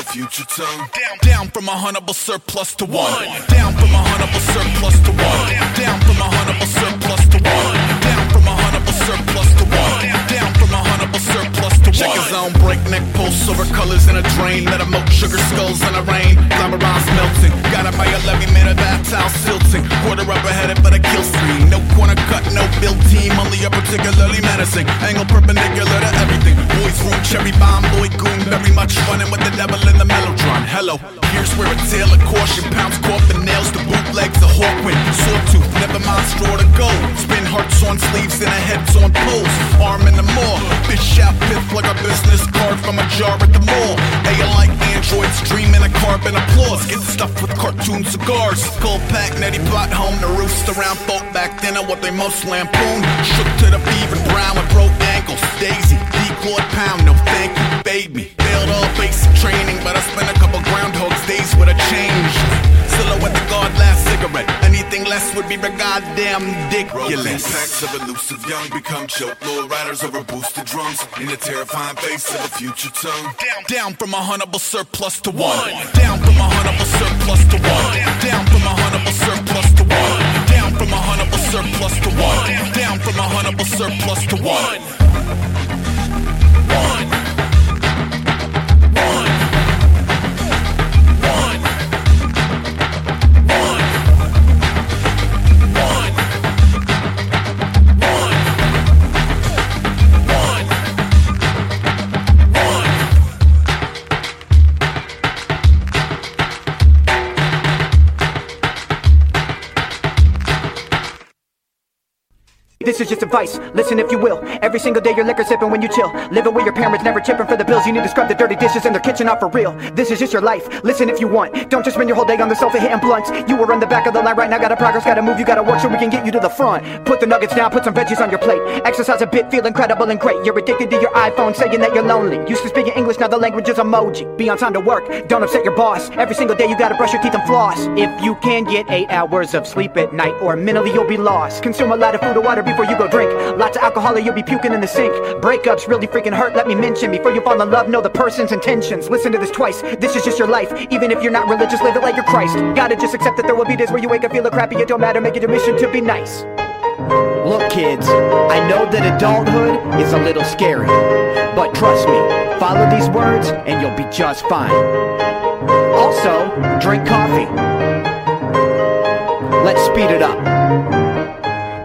Future tongue. Down, down from a huntable surplus to one. Down from a huntable surplus to one. Down from a huntable surplus to one. Down from a huntable surplus to one. Down from a huntable surplus to one. Check his own breakneck pulse over colors in a drain. Let him milk sugar skulls in the rain. Glamorize melting. Got it by a levy man of that towel silting. Quarter up ahead but a kill screen. Corner cut, no build team. Only a particularly menacing. Angle perpendicular to everything. Boys room, cherry bomb, boy goon. Very much running with the devil in the mellotron. Hello, here's where a tale of caution pounds corp the nails the bootlegs of Hawkwind. Sawtooth, never mind straw to go. Spin hearts on sleeves and a heads on poles. Arm in the maw. Fish out piff like a business card from a jar at the mall. AI like androids dreaming a carbon applause. Get stuffed with cartoon cigars. Cold pack, netty pot home to roost around folk back then. Are what they most lampoon. Shook to the beaver brown with broke ankles. Daisy, decoy pound, no thank you, baby. Failed all basic training, but I spent a couple groundhogs days with a change. Silhouette cigarette. Anything less would be a goddamn ridiculous. packs of elusive young become choke lord riders over boosted drums in the terrifying face of a future tongue. Down, down from a huntable surplus to one. Down from a huntable surplus to one. Down from a huntable surplus to one. Down from a huntable surplus to one. Down from a huntable surplus to one. This is just advice, listen if you will. Every single day you're liquor sipping when you chill. Living with your parents, never chipping for the bills. You need to scrub the dirty dishes in their kitchen off for real. This is just your life, listen if you want. Don't just spend your whole day on the sofa hitting blunts. You were on the back of the line right now, gotta progress, gotta move, you gotta work so we can get you to the front. Put the nuggets down, put some veggies on your plate. Exercise a bit, feel incredible and great. You're addicted to your iPhone, saying that you're lonely. Used to speaking English, now the language is emoji. Be on time to work, don't upset your boss. Every single day you gotta brush your teeth and floss. If you can get eight hours of sleep at night, or mentally you'll be lost. Consume a lot of food or water before you go drink. Lots of alcohol or you'll be puking in the sink. Breakups really freaking hurt, let me mention. Before you fall in love, know the person's intentions. Listen to this twice, this is just your life. Even if you're not religious, live it like you're Christ. Gotta just accept that there will be days where you wake up feeling crappy, it don't matter, make it your mission to be nice. Look, kids, I know that adulthood is a little scary. But trust me, follow these words and you'll be just fine. Also, drink coffee. Let's speed it up.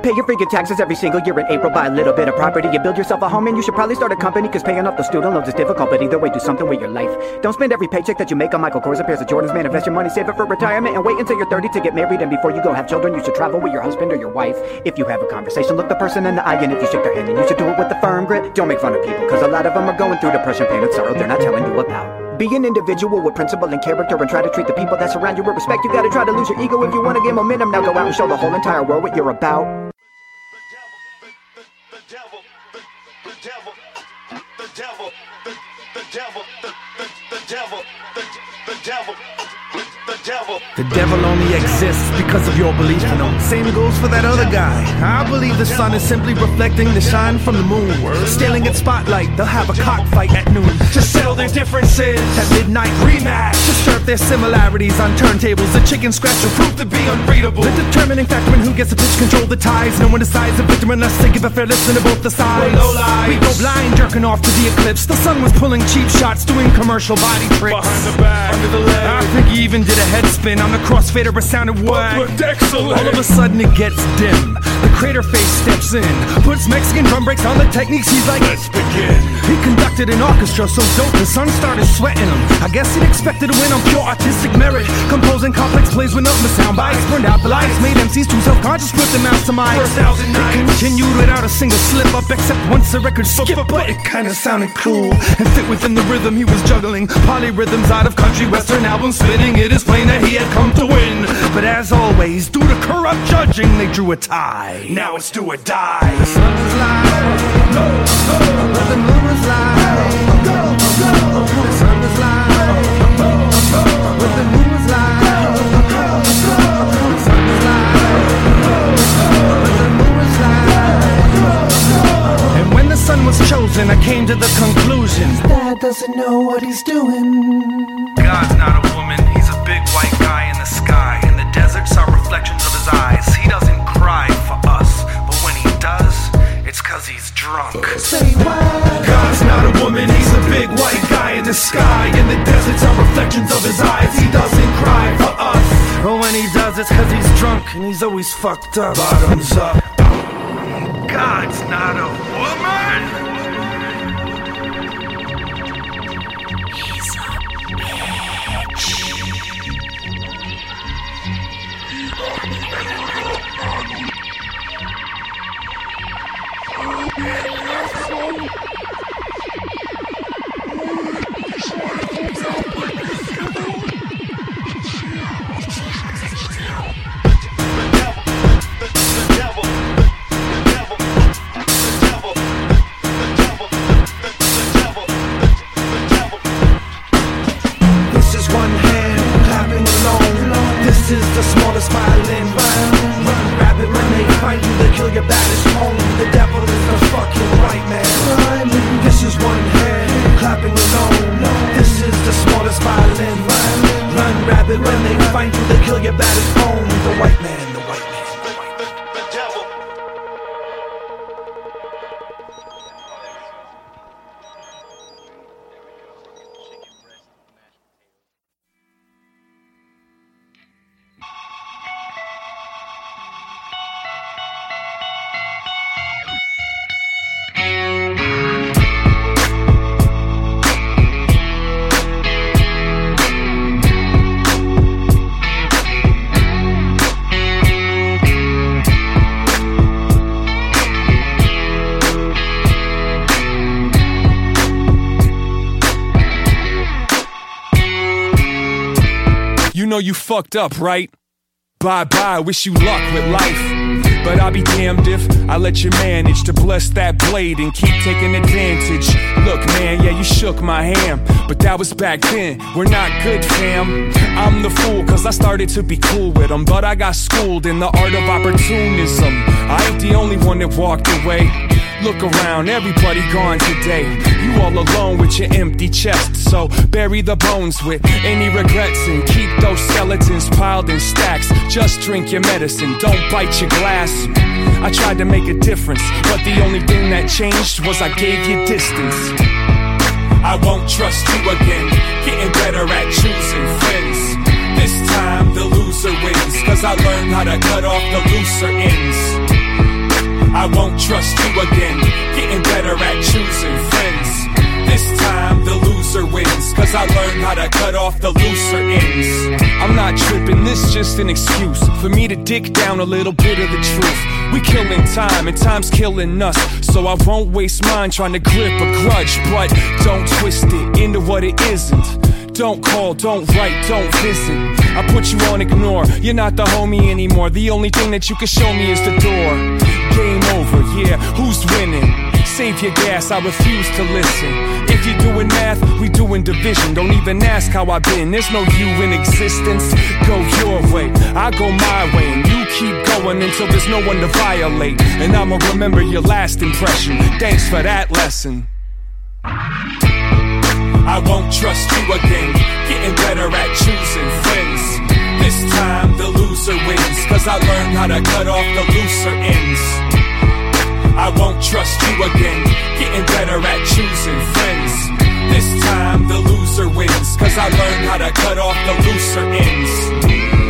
Pay your freaking taxes every single year in April. Buy a little bit of property. You build yourself a home and you should probably start a company. Cause paying off the student loans is difficult, but either way, do something with your life. Don't spend every paycheck that you make on Michael Kors or pairs of Jordans. Man, invest your money, save it for retirement, and wait until you're 30 to get married. And before you go have children, you should travel with your husband or your wife. If you have a conversation, look the person in the eye, and if you shake their hand, then you should do it with a firm grip. Don't make fun of people, cause a lot of them are going through depression, pain, and sorrow they're not telling you about. Be an individual with principle and character and try to treat the people that surround you with respect. You gotta try to lose your ego if you wanna get momentum. Now go out and show the whole entire world what you're about. The devil only exists because of your belief in him. Same goes for that other guy. I believe the sun is simply reflecting the shine from the moon. Stealing its spotlight, they'll have a cockfight at noon. To settle their differences. At midnight, rematch. To surf their similarities on turntables. The chicken scratch will prove to be unreadable. The determining factor in who gets to pitch control the ties. No one decides the victim unless they give a fair listen to both the sides. low lives. We go blind, jerking off to the eclipse. The sun was pulling cheap shots, doing commercial body tricks. Behind the back, under the leg. I think he even did a head spin I'm the crossfader, a sounded word. All of a sudden it gets dim. The crater face steps in, puts Mexican drum breaks on the techniques. He's like, let's begin. He conducted an orchestra so dope, the sun started sweating him. I guess he'd expected to win on pure artistic merit. Composing complex plays with nothing but sound bites. Burned out the lights, made MCs too self-conscious, put them out to my First thousand It nights. continued without a single slip up, except once the record skipped. But it kinda sounded cool and fit within the rhythm he was juggling. Polyrhythms out of country western albums spinning. It is plain that he had come to win. But as always, due to corrupt judging, they drew a tie. Now it's do or die. The sun is live. Let the moon is live. The sun is live. Let the moon is live. The sun is live. Let the moon is live. And when the sun was chosen, I came to the conclusion. Dad doesn't know what he's doing. God's not a woman, he's a big white guy in the sky. And the deserts are reflections of his eyes. He doesn't cry for us, but when he does, it's cause he's drunk. Say what? God's not a woman, he's a big white guy in the sky. And the deserts are reflections of his eyes. He doesn't cry for us. But when he does, it's cause he's drunk and he's always fucked up. Bottoms up. God's not a This is the smallest violin. Run, run, rabbit, when they find you, they kill your baddest home. The devil is the fucking white man. This is one hand clapping alone. This is the smallest violin. Run, run, rabbit, when they find you, they kill your baddest home. The white man, fucked up, right? Bye bye, wish you luck with life. But I'll be damned if I let you manage to bless that blade and keep taking advantage. Look, man, yeah, you shook my hand, but that was back then. We're not good, fam. I'm the fool, cause I started to be cool with them, but I got schooled in the art of opportunism. I ain't the only one that walked away. Look around, everybody gone today. You all alone with your empty chest. So bury the bones with any regrets and keep those skeletons piled in stacks. Just drink your medicine, don't bite your glass. I tried to make a difference, but the only thing that changed was I gave you distance. I won't trust you again, getting better at choosing friends. This time the loser wins, cause I learned how to cut off the looser ends. I won't trust you again. Getting better at choosing friends. This time the loser wins, cause I learned how to cut off the looser ends. I'm not tripping, this just an excuse for me to dig down a little bit of the truth. We killing time and time's killing us, so I won't waste mine trying to grip a grudge, but don't twist it into what it isn't. Don't call, don't write, don't visit. I put you on ignore. You're not the homie anymore. The only thing that you can show me is the door. Game over, yeah. Who's winning? Save your gas, I refuse to listen. If you're doing math, we doing division. Don't even ask how I've been. There's no you in existence. Go your way, I go my way, and you keep going until there's no one to violate. And I'ma remember your last impression. Thanks for that lesson. I won't trust you again. Getting better at choosing friends. This time the loser wins, cause I learned how to cut off the looser ends. I won't trust you again. Getting better at choosing friends. This time the loser wins. Cause I learned how to cut off the looser ends.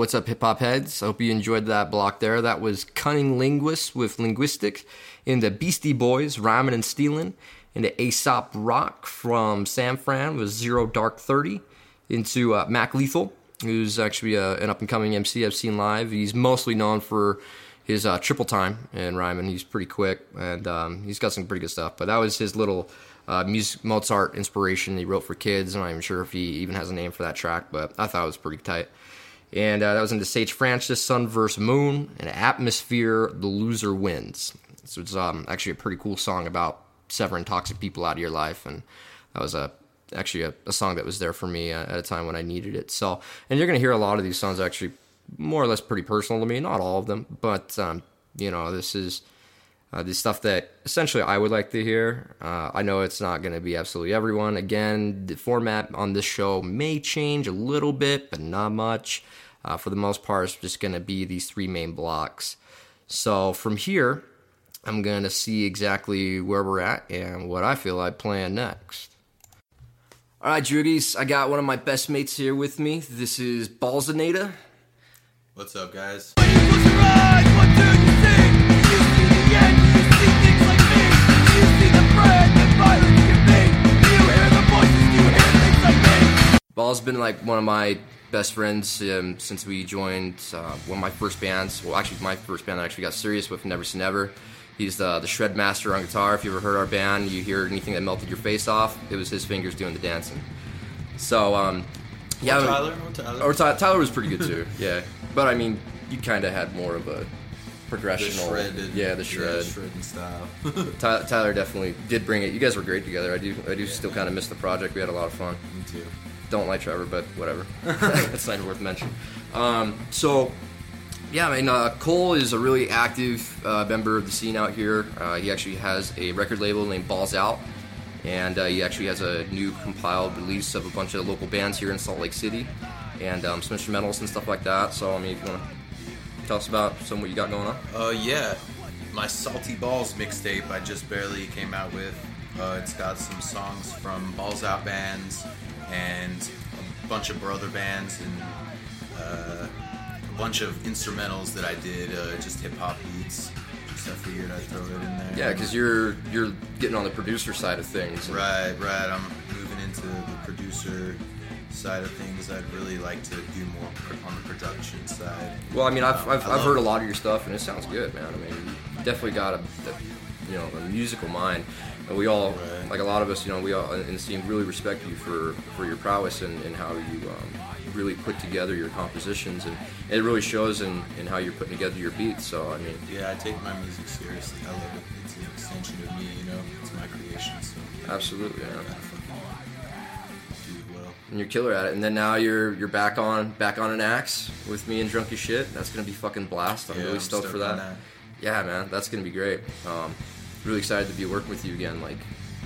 What's up, hip hop heads? I hope you enjoyed that block there. That was Cunning Linguist with Linguistic in the Beastie Boys, Rhyming and Stealing, into Aesop Rock from San Fran with Zero Dark 30, into uh, Mac Lethal, who's actually uh, an up and coming MC I've seen live. He's mostly known for his uh, triple time in rhyming. He's pretty quick and um, he's got some pretty good stuff. But that was his little uh, music, Mozart inspiration he wrote for kids. I'm not even sure if he even has a name for that track, but I thought it was pretty tight. And uh, that was in the Sage Francis, Sun vs. Moon, and Atmosphere, The Loser Wins. So it's um, actually a pretty cool song about severing toxic people out of your life. And that was a actually a, a song that was there for me uh, at a time when I needed it. So, and you're going to hear a lot of these songs actually more or less pretty personal to me. Not all of them, but, um, you know, this is uh, the stuff that essentially I would like to hear. Uh, I know it's not going to be absolutely everyone. Again, the format on this show may change a little bit, but not much. Uh, for the most part, it's just going to be these three main blocks. So from here, I'm going to see exactly where we're at and what I feel like playing next. All right, Judies, I got one of my best mates here with me. This is Balzanata. What's up, guys? Ball's been like one of my best friends um, since we joined uh, one of my first bands. Well, actually, my first band I actually got serious with, Never Say Never. He's the, the shred master on guitar. If you ever heard our band, you hear anything that melted your face off, it was his fingers doing the dancing. So, um, yeah. Or Tyler, or Tyler. Or Ty- Tyler was pretty good too, [laughs] yeah. But I mean, you kind of had more of a progressional. shredded- yeah, the yeah, shred. shredding style. Ty- [laughs] Tyler definitely did bring it. You guys were great together. I do, I do still kind of miss the project. We had a lot of fun. Me too. Don't like Trevor, but whatever. [laughs] [laughs] it's not even worth mentioning. Um, so, yeah, I mean, uh, Cole is a really active uh, member of the scene out here. Uh, he actually has a record label named Balls Out, and uh, he actually has a new compiled release of a bunch of local bands here in Salt Lake City, and um, some instrumentals and stuff like that. So, I mean, if you want to tell us about some what you got going on. Uh, yeah, my Salty Balls mixtape I just barely came out with. Uh, it's got some songs from Balls Out bands and a bunch of brother bands and uh, a bunch of instrumentals that I did, uh, just hip hop beats. I figured I'd throw it in there. Yeah, because you're you're getting on the producer side of things. Right, right. I'm moving into the producer side of things. I'd really like to do more on the production side. Well, I mean, I've, I've, I've heard a lot of your stuff, and it sounds good, man. I mean, you definitely got a, you know a musical mind, and we all like a lot of us, you know, we all in the scene really respect you for for your prowess and, and how you um, really put together your compositions, and it really shows in, in how you're putting together your beats. So I mean, Yeah, I take my music seriously. I love it. It's an extension of me, you know. It's my creation, so absolutely, yeah. And you're killer at it. And then now you're you're back on back on an axe with me and Drunky Shit. That's gonna be fucking blast. I'm Yeah, really I'm stoked, stoked for that. that. Yeah, man, that's gonna be great. Um, really excited to be working with you again, like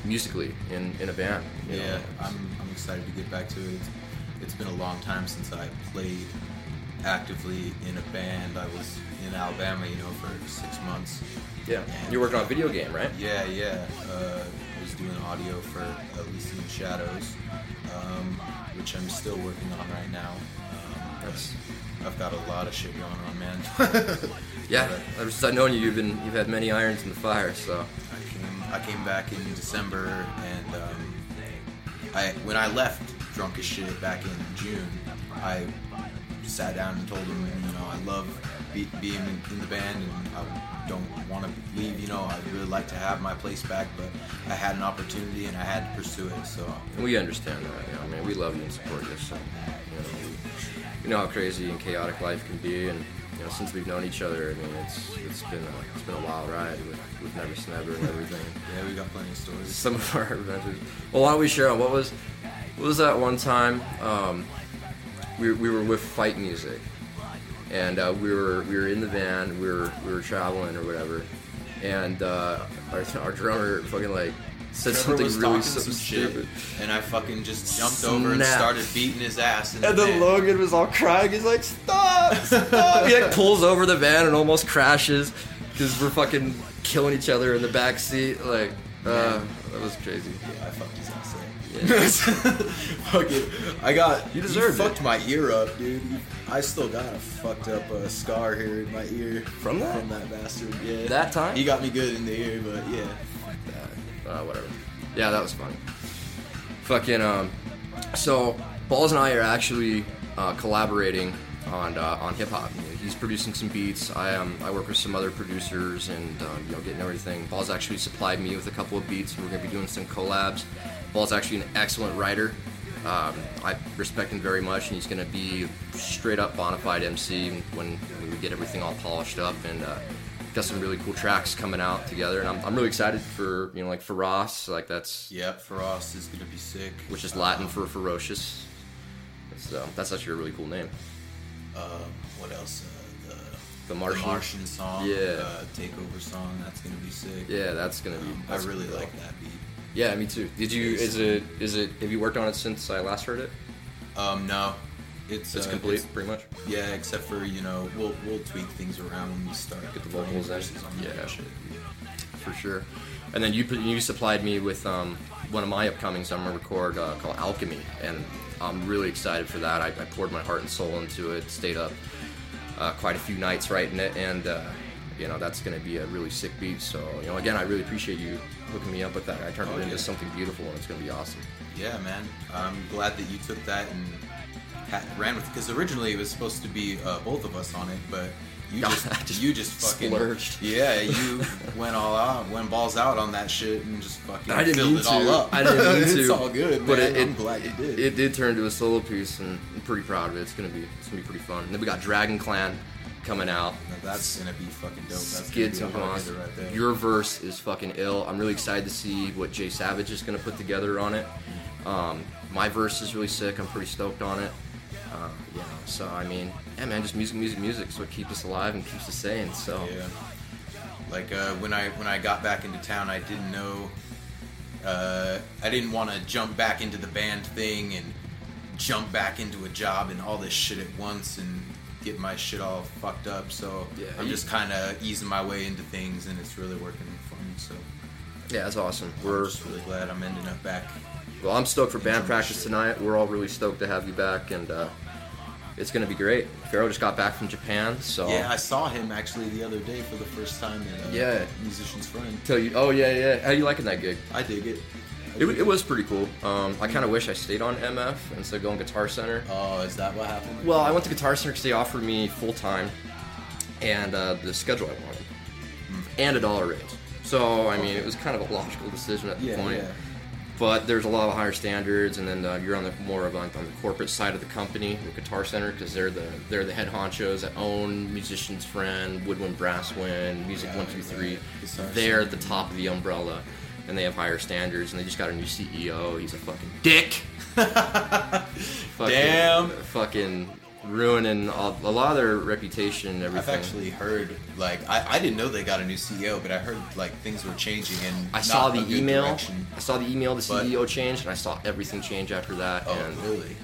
musically in, in a band. Yeah, know. I'm, I'm excited to get back to it. It's, been a long time since I played actively in a band. I was in Alabama, you know, for six months. Yeah, and you're working on a video game, right? Yeah, yeah. Uh, doing audio for Elysian Shadows, um, which I'm still working on right now. Um, I've got a lot of shit going on, man. [laughs] Yeah, ever since I've known you, you've been you've had many irons in the fire. So I came I came back in December, and um, I when I left drunk as shit back in June, I sat down and told him, you know, I love be, being in the band, and I don't want to leave. You know, I'd really like to have my place back, but I had an opportunity and I had to pursue it. So And we understand that. You know, I mean, we love you and support you. So, you know, we, you know how crazy and chaotic life can be, and you know, since we've known each other, I mean, it's it's been a, it's been a wild ride with, with Never Snever and everything. [laughs] yeah, we got plenty of stories. Some of our adventures. Well, why don't we share? What was what was that one time? Um, we, we were with Fight Music, and uh, we were we were in the van. We were we were traveling or whatever, and uh, our our drummer fucking like said Trevor something really some stupid. shit, and I fucking just jumped over and started beating his ass. And the then van. Logan was all crying. He's like, "Stop! Stop!" he like pulls over the van and almost crashes because we're fucking killing each other in the back seat. Like, uh, that was crazy. Yeah, I fucked his ass [laughs] Fuck it. I got. You deserved it. fucked my ear up, dude. I still got a fucked up uh, scar here in my ear From that? From that bastard. Yeah. That time? He got me good in the ear, but yeah. uh, whatever. Yeah, that was fun. Fucking um, so Balls and I are actually uh, collaborating on uh, on hip hop. He's producing some beats. I um I work with some other producers and um, you know getting everything. Balls actually supplied me with a couple of beats. We're gonna be doing some collabs. Ball's actually an excellent writer. Um, I respect him very much, and he's gonna be straight up bona fide MC when, when we get everything all polished up and. Uh, got some really cool tracks coming out together, and I'm, I'm really excited for you know like Feroz, like that's Yep, Feroz is gonna be sick. which is Latin for ferocious. So that's actually a really cool name. Um, what else? Uh, the The Martian. Martian song. Yeah. Uh, takeover song. That's gonna be sick. Yeah, that's gonna be. Um, I really gonna like that beat. Yeah, me too. Did you? Is it? Is it? Have you worked on it since I last heard it? Um, no, it's It's uh, complete, pretty much. Yeah, except for you know we'll we'll tweak things around when we start Get the vocals on Yeah. shit. for sure. And then you you supplied me with um, one of my upcomings I'm gonna record uh, called Alchemy, and I'm really excited for that. I, I poured my heart and soul into it, stayed up uh, quite a few nights writing it, and uh, you know that's gonna be a really sick beat. So you know, again, I really appreciate you hooking me up with that. I turned Oh, it into yeah. something beautiful, and it's gonna be awesome. Yeah, man. I'm glad that you took that and ha- ran with it because originally it was supposed to be uh, both of us on it, but you [laughs] just, you just fucking splurged. Yeah, [laughs] you went all out, went balls out on that shit and just fucking I didn't filled mean it to. all up. I didn't mean [laughs] to. it's all good, but man. it, I'm it, glad you did. It did turn into a solo piece, and I'm pretty proud of it. It's gonna be it's gonna be pretty fun. And then we got Dragon Clan coming out. Now that's gonna be fucking dope. That's Skids gonna and be a hard Haas. hitter right there. Your verse is fucking ill. I'm really excited to see what Jay Savage is gonna put together on it. Um, my verse is really sick. I'm pretty stoked on it. Uh, you know, so I mean, yeah, man, just music, music, music. is what keeps us alive and keeps us sane. So Yeah. Like uh, when I when I got back into town, I didn't know. Uh, I didn't want to jump back into the band thing and jump back into a job and all this shit at once and get my shit all fucked up. So Yeah, I'm you- just kind of easing my way into things, and it's really working for me. So yeah, that's awesome. we're just really glad I'm ending up back. Well, I'm stoked for band practice tonight. We're all really stoked to have you back, and uh, it's gonna be great. Pharaoh just got back from Japan, so Yeah, I saw him actually the other day for the first time at uh, Yeah. Musician's Friend. tell you. Oh yeah, yeah. How you liking that gig? I dig it. It, it was pretty cool. Um, I kind of wish I stayed on MF instead of going Guitar Center. Oh, is that what happened? Well, I went to Guitar Center because they offered me full time and uh, the schedule I wanted, and a dollar raise. So I mean, it was kind of a logical decision at the Yeah, point. yeah. But there's a lot of higher standards, and then uh, you're on the more of like on the corporate side of the company with Guitar Center because they're the they're the head honchos that own Musician's Friend, Woodwind Brasswind, Music One Two Three. They're at the top of the umbrella, and they have higher standards, and they just got a new CEO. He's a fucking dick. [laughs] fucking, Damn. Fucking ruining all, a lot of their reputation and I've everything. actually heard like I, I didn't know they got a new CEO, but I heard like things were changing and I saw the email. direction. I saw the email. The But- CEO changed, and I saw everything change after that. Oh, and really?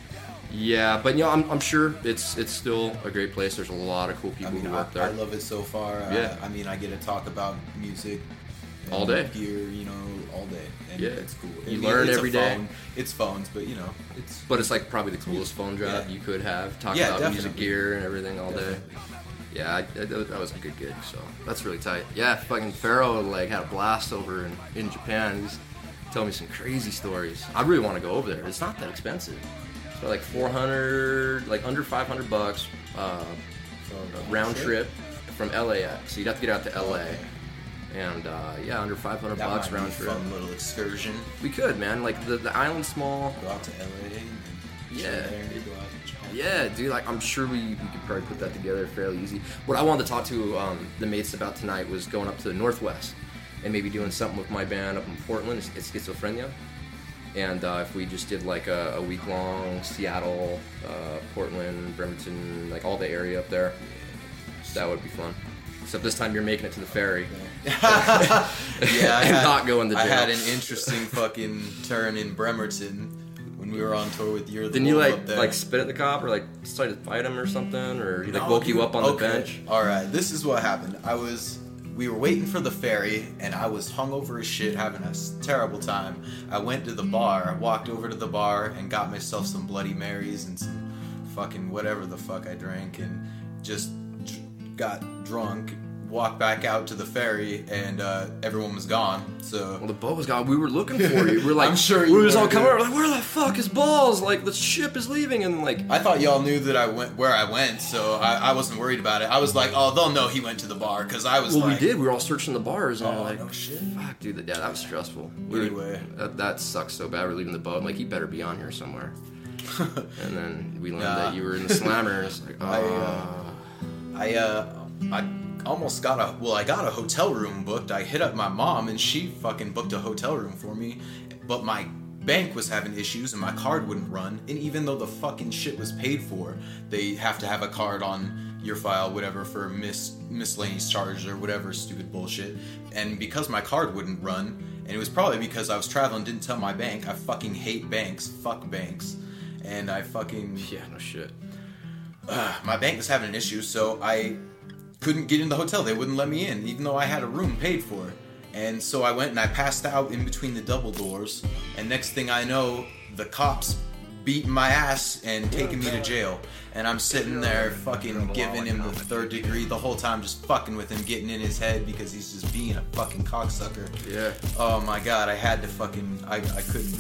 Yeah, but you know, I'm, I'm sure it's it's still a great place. There's a lot of cool people I mean, who I, work there. I love it so far. Yeah. I, I mean, I get to talk about music All day. gear, you know, all day. And Yeah. it's cool. I You mean, learn it's every day. phone. It's phones, but you know, it's But it's like probably the coolest phone job Yeah. you could have. Talk Yeah, about music gear and everything all day. Yeah, I, I, that was a good gig. So that's really tight. Yeah, fucking Pharaoh like had a blast over in, in Japan. He's telling me some crazy stories. I really want to go over there. It's not that expensive. It's like 400, like under 500 bucks uh, round trip from LAX. So you'd have to get out to LA. And uh, yeah, under 500 That bucks round a trip. fun little excursion. We could, man. Like the, the island's small. Go out to LA. Yeah. chill there and go out to Japan. Yeah, dude. Like, I'm sure we, we could probably put that together fairly easy. What I wanted to talk to um, the mates about tonight was going up to the Northwest and maybe doing something with my band up in Portland. It's, it's Schizophrenia. And uh, if we just did like a, a week long Seattle, uh, Portland, Bremerton, like all the area up there, that would be fun. Except this time you're making it to the ferry. Yeah, I [laughs] and had, not going to jail. I had an interesting fucking turn in Bremerton when we were on tour with You're the Didn't you like like spit at the cop or like try to fight him or something or he like No, woke you up on okay. the bench? All right, this is what happened. I was, we were waiting for the ferry, and I was hungover as shit, having a terrible time. I went to the bar, walked over to the bar, and got myself some Bloody Marys and some fucking whatever the fuck I drank, and just got drunk. Walked back out to the ferry, and uh, everyone was gone. So well, the boat was gone. We were looking for you. We're [laughs] like, I'm sure we were just all coming over like, where the fuck is balls? Like the ship is leaving, and like I thought y'all knew that I went where I went, so I, I wasn't worried about it. I was like, oh, they'll know he went to the bar because I was well, like, we did. We were all searching the bars, and Oh, like, no shit. fuck, dude. Yeah, that was stressful. We Anyway. were, that, that sucks so bad. We're leaving the boat. I'm like, he better be on here somewhere. [laughs] and then we learned Nah. that you were in the slammer. It's like, [laughs] oh, I, uh, I, uh, I almost got a well, I got a hotel room booked. I hit up my mom and she fucking booked a hotel room for me, but my bank was having issues and my card wouldn't run. And even though the fucking shit was paid for, they have to have a card on your file, whatever, for mis- miscellaneous charges or whatever stupid bullshit. And because my card wouldn't run, and it was probably because I was traveling, didn't tell my bank. I fucking hate banks. Fuck banks. And I fucking yeah, no shit. uh, [sighs] my bank was having an issue, so I couldn't get in the hotel. They wouldn't let me in, even though I had a room paid for. And so I went and I passed out in between the double doors. And next thing I know, the cops beating my ass and taking me to jail. And I'm sitting there fucking giving him the third degree the whole time, just fucking with him, getting in his head because he's just being a fucking cocksucker. Yeah. Oh my god, I had to fucking, I, I couldn't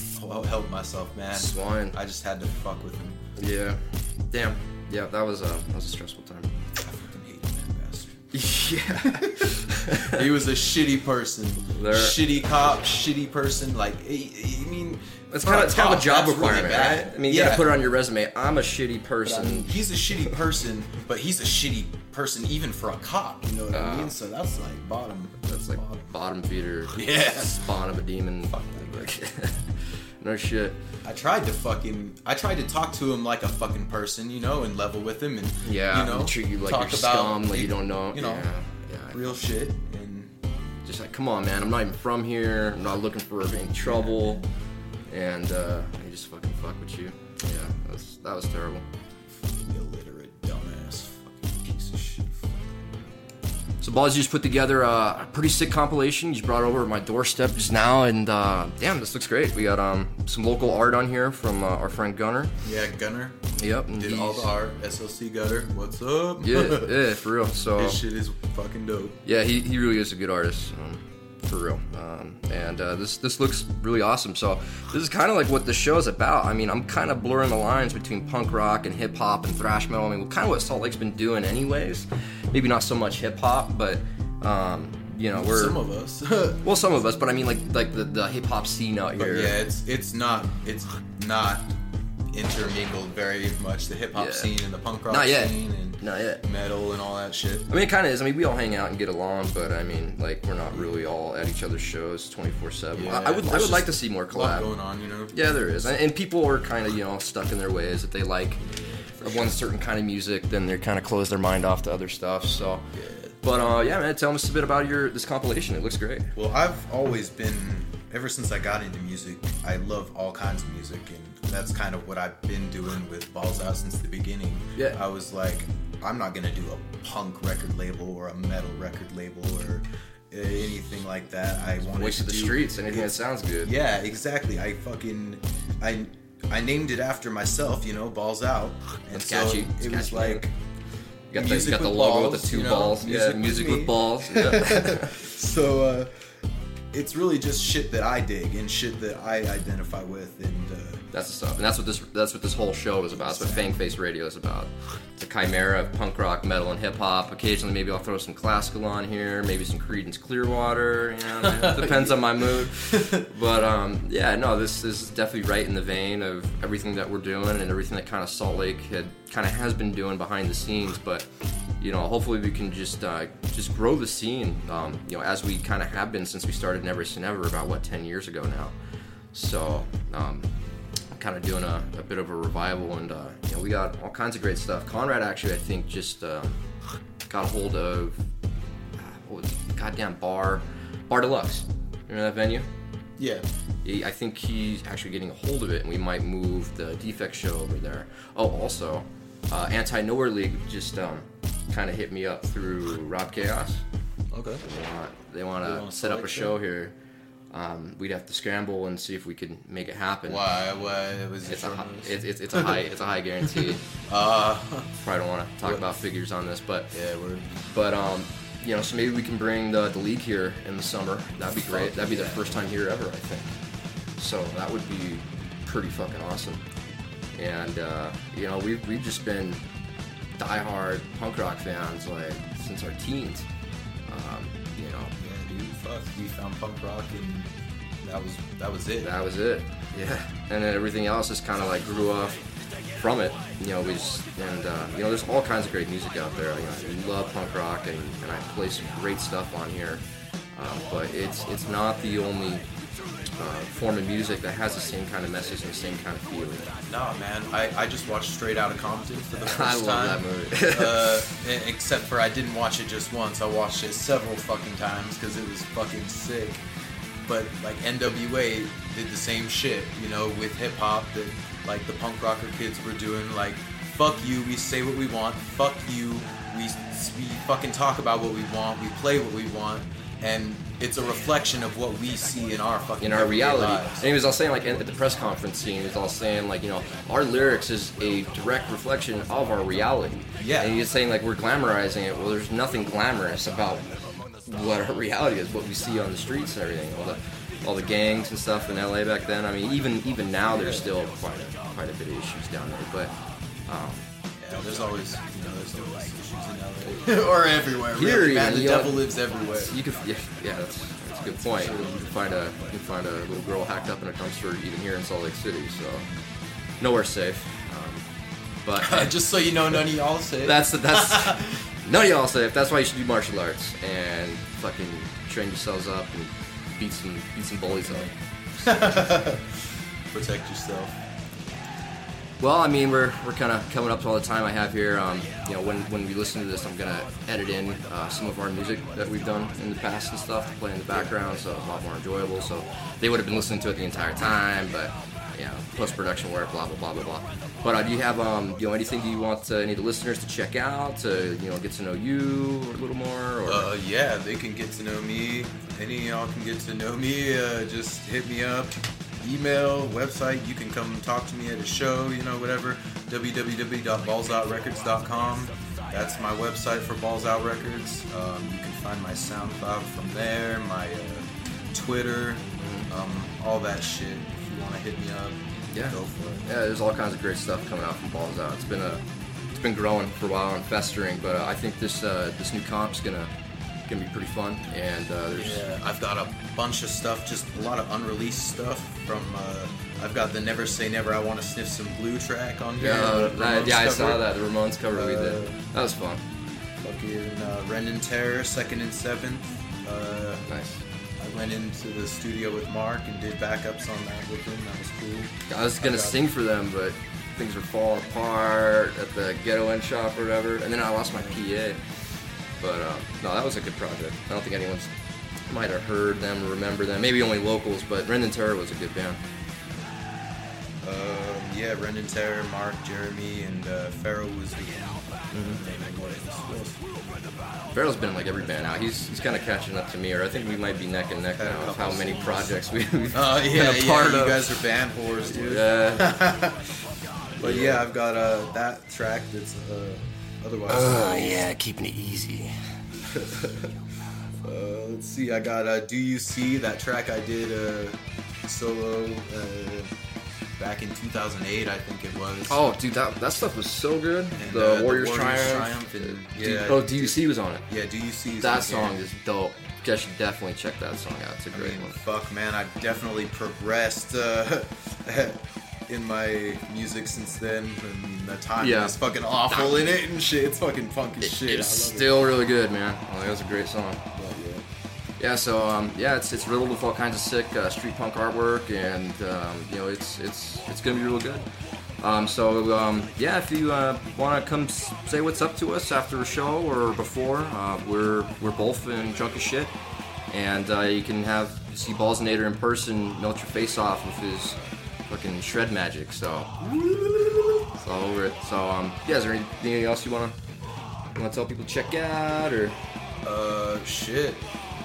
help myself, man. Swine. I just had to fuck with him. Yeah. Damn. Yeah, that was a that was a stressful time. Yeah. [laughs] he was a shitty person. There- Shitty cop, shitty person. Like, I, I mean, It's kind of it's kind of a job really requirement, bad. right? I mean, you gotta put it on your resume. I'm a shitty But, I person. mean, he's a shitty person, but he's a shitty person even for a cop. You know what I Uh, mean? So that's like bottom. That's like bottom feeder. [laughs] Yeah. Spawn of a demon. [laughs] No shit. I tried to fucking, I tried to talk to him like a fucking person, you know, and level with him, and Yeah, you know, treat you like you're about, scum, like you don't know. you know, yeah, yeah. real shit. And Just like, come on, man. I'm not even from here. I'm not looking for any trouble. And uh, he just fucking fuck with you. Yeah, that was that was terrible. So, Balls, just put together a pretty sick compilation. Just brought over my doorstep just now, and uh, damn, this looks great. We got um, some local art on here from uh, our friend Gunner. Yeah, Gunner. Yep. Did all the art. SLC Gunner. What's up? Yeah, [laughs] yeah, for real. So his shit is fucking dope. Yeah, he, he really is a good artist, um, for real. Um, and uh, this this looks really awesome. So this is kind of like what the show is about. I mean, I'm kind of blurring the lines between punk rock and hip hop and thrash metal. I mean, kind of what Salt Lake's been doing, anyways. Maybe not so much hip hop, but um, you know, we're Some of us. [laughs] well, some of us, but I mean, like like the, the hip hop scene out But here. yeah, it's it's not it's not intermingled very much. The hip hop Yeah. scene and the punk rock Not yet. scene and Not yet. metal and all that shit. I mean, it kind of is. I mean, we all hang out and get along, but I mean, like, we're not really all at each other's shows 24 7. Yeah, I would, I would like to see more collab. going on, you know? Yeah, there is. And, people are kind of, you know, stuck in their ways. If they like one certain kind of music, then they're kind of close their mind off to other stuff. So, but uh, yeah, man, tell us a bit about your this compilation. It looks great. Well, I've always been, ever since I got into music, I love all kinds of music, and that's kind of what I've been doing with Balls Out since the beginning. Yeah. I was like, I'm not gonna do a punk record label or a metal record label or uh, anything like that. I wanted Voice to of the do- streets, anything that sounds good. Yeah, exactly. I fucking, I, I named it after myself. You know, Balls Out, and That's so catchy. It's it was catchy like. You got the, Music you got the logo balls, with the two you know, balls. music yeah, with music me. with balls. Yeah. [laughs] so uh, it's really just shit that I dig and shit that I identify with, and uh, That's the stuff, and that's what this that's what this whole show is about. That's what Fang Face Radio is about. It's a chimera of punk rock, metal, and hip hop. Occasionally, maybe I'll throw some classical on here, maybe some Creedence Clearwater. You know, it [laughs] depends on my mood. But um, yeah, no, this, this is definitely right in the vein of everything that we're doing and everything that kind of Salt Lake had kind of has been doing behind the scenes. But you know, hopefully we can just uh, just grow the scene. Um, you know, as we kind of have been since we started Never Say Never about what ten years ago now. So. Um, kind of doing a, a bit of a revival, and uh, you know we got all kinds of great stuff. Conrad actually, I think, just um, got a hold of uh, what was it? goddamn bar, Bar Deluxe. You Remember that venue? Yeah. He, I think he's actually getting a hold of it, and we might move the Defect show over there. Oh, also, uh, Anti Nowhere League just um, kind of hit me up through Rob Chaos. Okay. They want they want to set up a show it? here. Um, we'd have to scramble and see if we could make it happen. Why? Why was it's a high, it's, it's, it's a high it's a high guarantee. [laughs] Uh, probably don't want to talk about figures on this, but yeah, we're but um, you know, so maybe we can bring the, the league here in the summer. That'd be great. That'd be the yeah. first time here ever, I think. So that would be pretty fucking awesome. And uh, you know, we've we've just been diehard punk rock fans like since our teens. Um, you know, yeah, dude, fuck, we found punk rock and that was that was it. That was it. Yeah. And then everything else just kind of like grew up from it. You know, we just, and, uh, you know, there's all kinds of great music out there. You know, I love punk rock and, and I play some great stuff on here. Um, but it's it's not the only uh, form of music that has the same kind of message and the same kind of feeling. Nah, man, I, I just watched Straight Outta Compton for the [laughs] first I love time. that movie. [laughs] uh, except for I didn't watch it just once. I watched it several fucking times because it was fucking sick. But like NWA did the same shit, you know, with hip hop that like the punk rocker kids were doing. Like, fuck you, we say what we want. Fuck you, we we fucking talk about what we want. We play what we want, and it's a reflection of what we see in our fucking in our reality. lives. And he was all saying like at the press conference scene, he was all saying like you know our lyrics is a direct reflection of our reality. Yeah. And he was saying like we're glamorizing it. Well, there's nothing glamorous about what our reality is, what we see on the streets and everything. All the all the gangs and stuff in LA back then. I mean, even even now there's still quite a, quite a bit of issues down there. But um, Yeah, there's always, you know, there's always issues in LA. [laughs] or everywhere. Here, really, man, the you know, devil lives everywhere. You could, yeah, yeah, that's, that's a good point. You can find a you can find a little girl hacked up in a dumpster even here in Salt Lake City. So nowhere safe. Um, but [laughs] Just so you know, none of y'all safe. That's that's [laughs] none of y'all safe. That's why you should do martial arts and fucking train yourselves up and beat some beat some bullies up. Protect yourself. Well, I mean, we're, we're kind of coming up to all the time I have here. Um, you know, when, when we listen to this, I'm gonna edit in uh, some of our music that we've done in the past and stuff to play in the background, so it's a lot more enjoyable. So they would have been listening to it the entire time, but you know, post production work, blah blah blah blah blah. But uh, do you have um, you know anything you want uh, any of the listeners to check out to you know get to know you a little more? Or Uh, yeah, they can get to know me. Any of y'all can get to know me. Uh, just hit me up. Email, website. You can come talk to me at a show. You know, whatever. www.ballsoutrecords.com. That's my website for Balls Out Records. Um, you can find my SoundCloud from there. My uh, Twitter. Um, all that shit. If you want to hit me up, Yeah. go for it. Yeah, there's all kinds of great stuff coming out from Balls Out. It's been a, it's been growing for a while and festering, but uh, I think this uh, this new comp's gonna gonna be pretty fun. And uh, there's Yeah, I've got a bunch of stuff, just a lot of unreleased stuff from. Uh, I've got the Never Say Never. I want to sniff some glue track on here. yeah, uh, that- yeah, I saw that the Ramones cover we did. Uh, That was fun. Fucking uh, Rendon Terror, second and seventh. Uh, nice. I went into the studio with Mark and did backups on that with him. That was cool. I was gonna got- sing for them, but things were falling apart at the ghetto end shop or whatever, and then I lost my PA. But uh, no, that was a good project. I don't think anyone's might have heard them or remember them. Maybe only locals, but Rendon Terror was a good band. Um, yeah, Rendon Terror, Mark, Jeremy, and uh, Farrell was the. Farrell's been in like every band now. He's he's kind of catching up to me, or I think we might be neck and neck Had now of how many songs. projects we- [laughs] we've Oh yeah, been a yeah. part you of. guys are band whores, dude. Yeah. [laughs] but yeah, I've got uh, that track that's uh, Otherwise, Oh, yeah, keeping it easy. [laughs] uh, let's see. I got uh, "Do You See" that track I did uh, solo uh, back in 2008, I think it was. Oh, dude, that, that stuff was so good. And, the, uh, the Warriors, Warriors Triumph. Triumph and- D- yeah, oh, DUC was on it. Yeah, Do DUC is That song is dope. You should definitely check that song out. It's a great one. Fuck, man, I've definitely progressed uh, [laughs] in my music since then. And the time Yeah. is fucking awful in it and shit. It's fucking funk as shit. It's love it. still really good, man. Oh, that was a great song. Yeah, so um, yeah, it's it's riddled with all kinds of sick uh, street punk artwork, and um, you know, it's it's it's gonna be real good. Um, so um, yeah, if you uh, want to come s- say what's up to us after a show or before, uh, we're we're both in drunk as shit, and uh, you can have see Ballsinator in person, melt your face off with his fucking shred magic. So it's all over it. So um, yeah, is there anything else you wanna you wanna tell people to check out or? Uh, shit.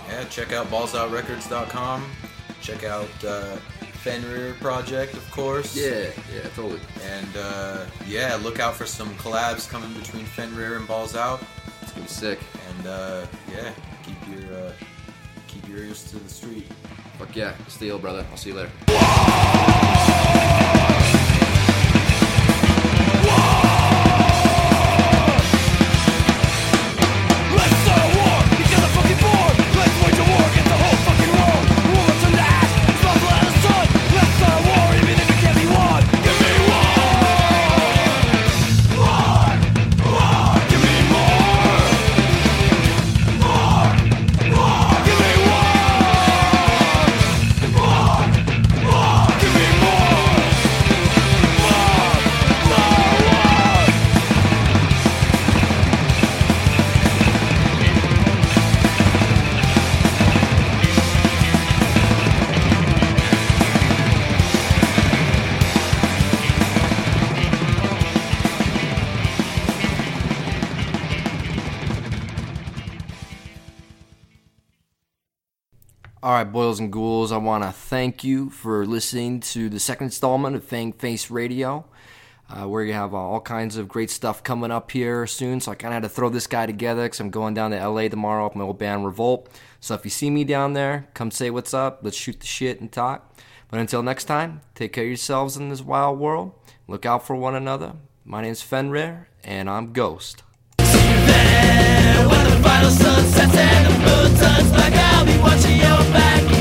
Yeah, check out ballsoutrecords.com. Check out uh, Fenrir Project, of course. Yeah, yeah, totally. And uh, yeah, look out for some collabs coming between Fenrir and Balls Out. It's gonna be sick. And uh, yeah, keep your uh, keep your ears to the street. Fuck yeah, steel, brother. I'll see you later. All right, boils and ghouls, I want to thank you for listening to the second installment of Fang Face Radio. Uh, where you have uh, all kinds of great stuff coming up here soon. So I kind of had to throw this guy together because I'm going down to LA tomorrow with my old band Revolt. So if you see me down there, come say what's up. Let's shoot the shit and talk. But until next time, take care of yourselves in this wild world. Look out for one another. My name's Fenrir, and I'm Ghost. Final sun sets and the moon turns back, I'll be watching your back.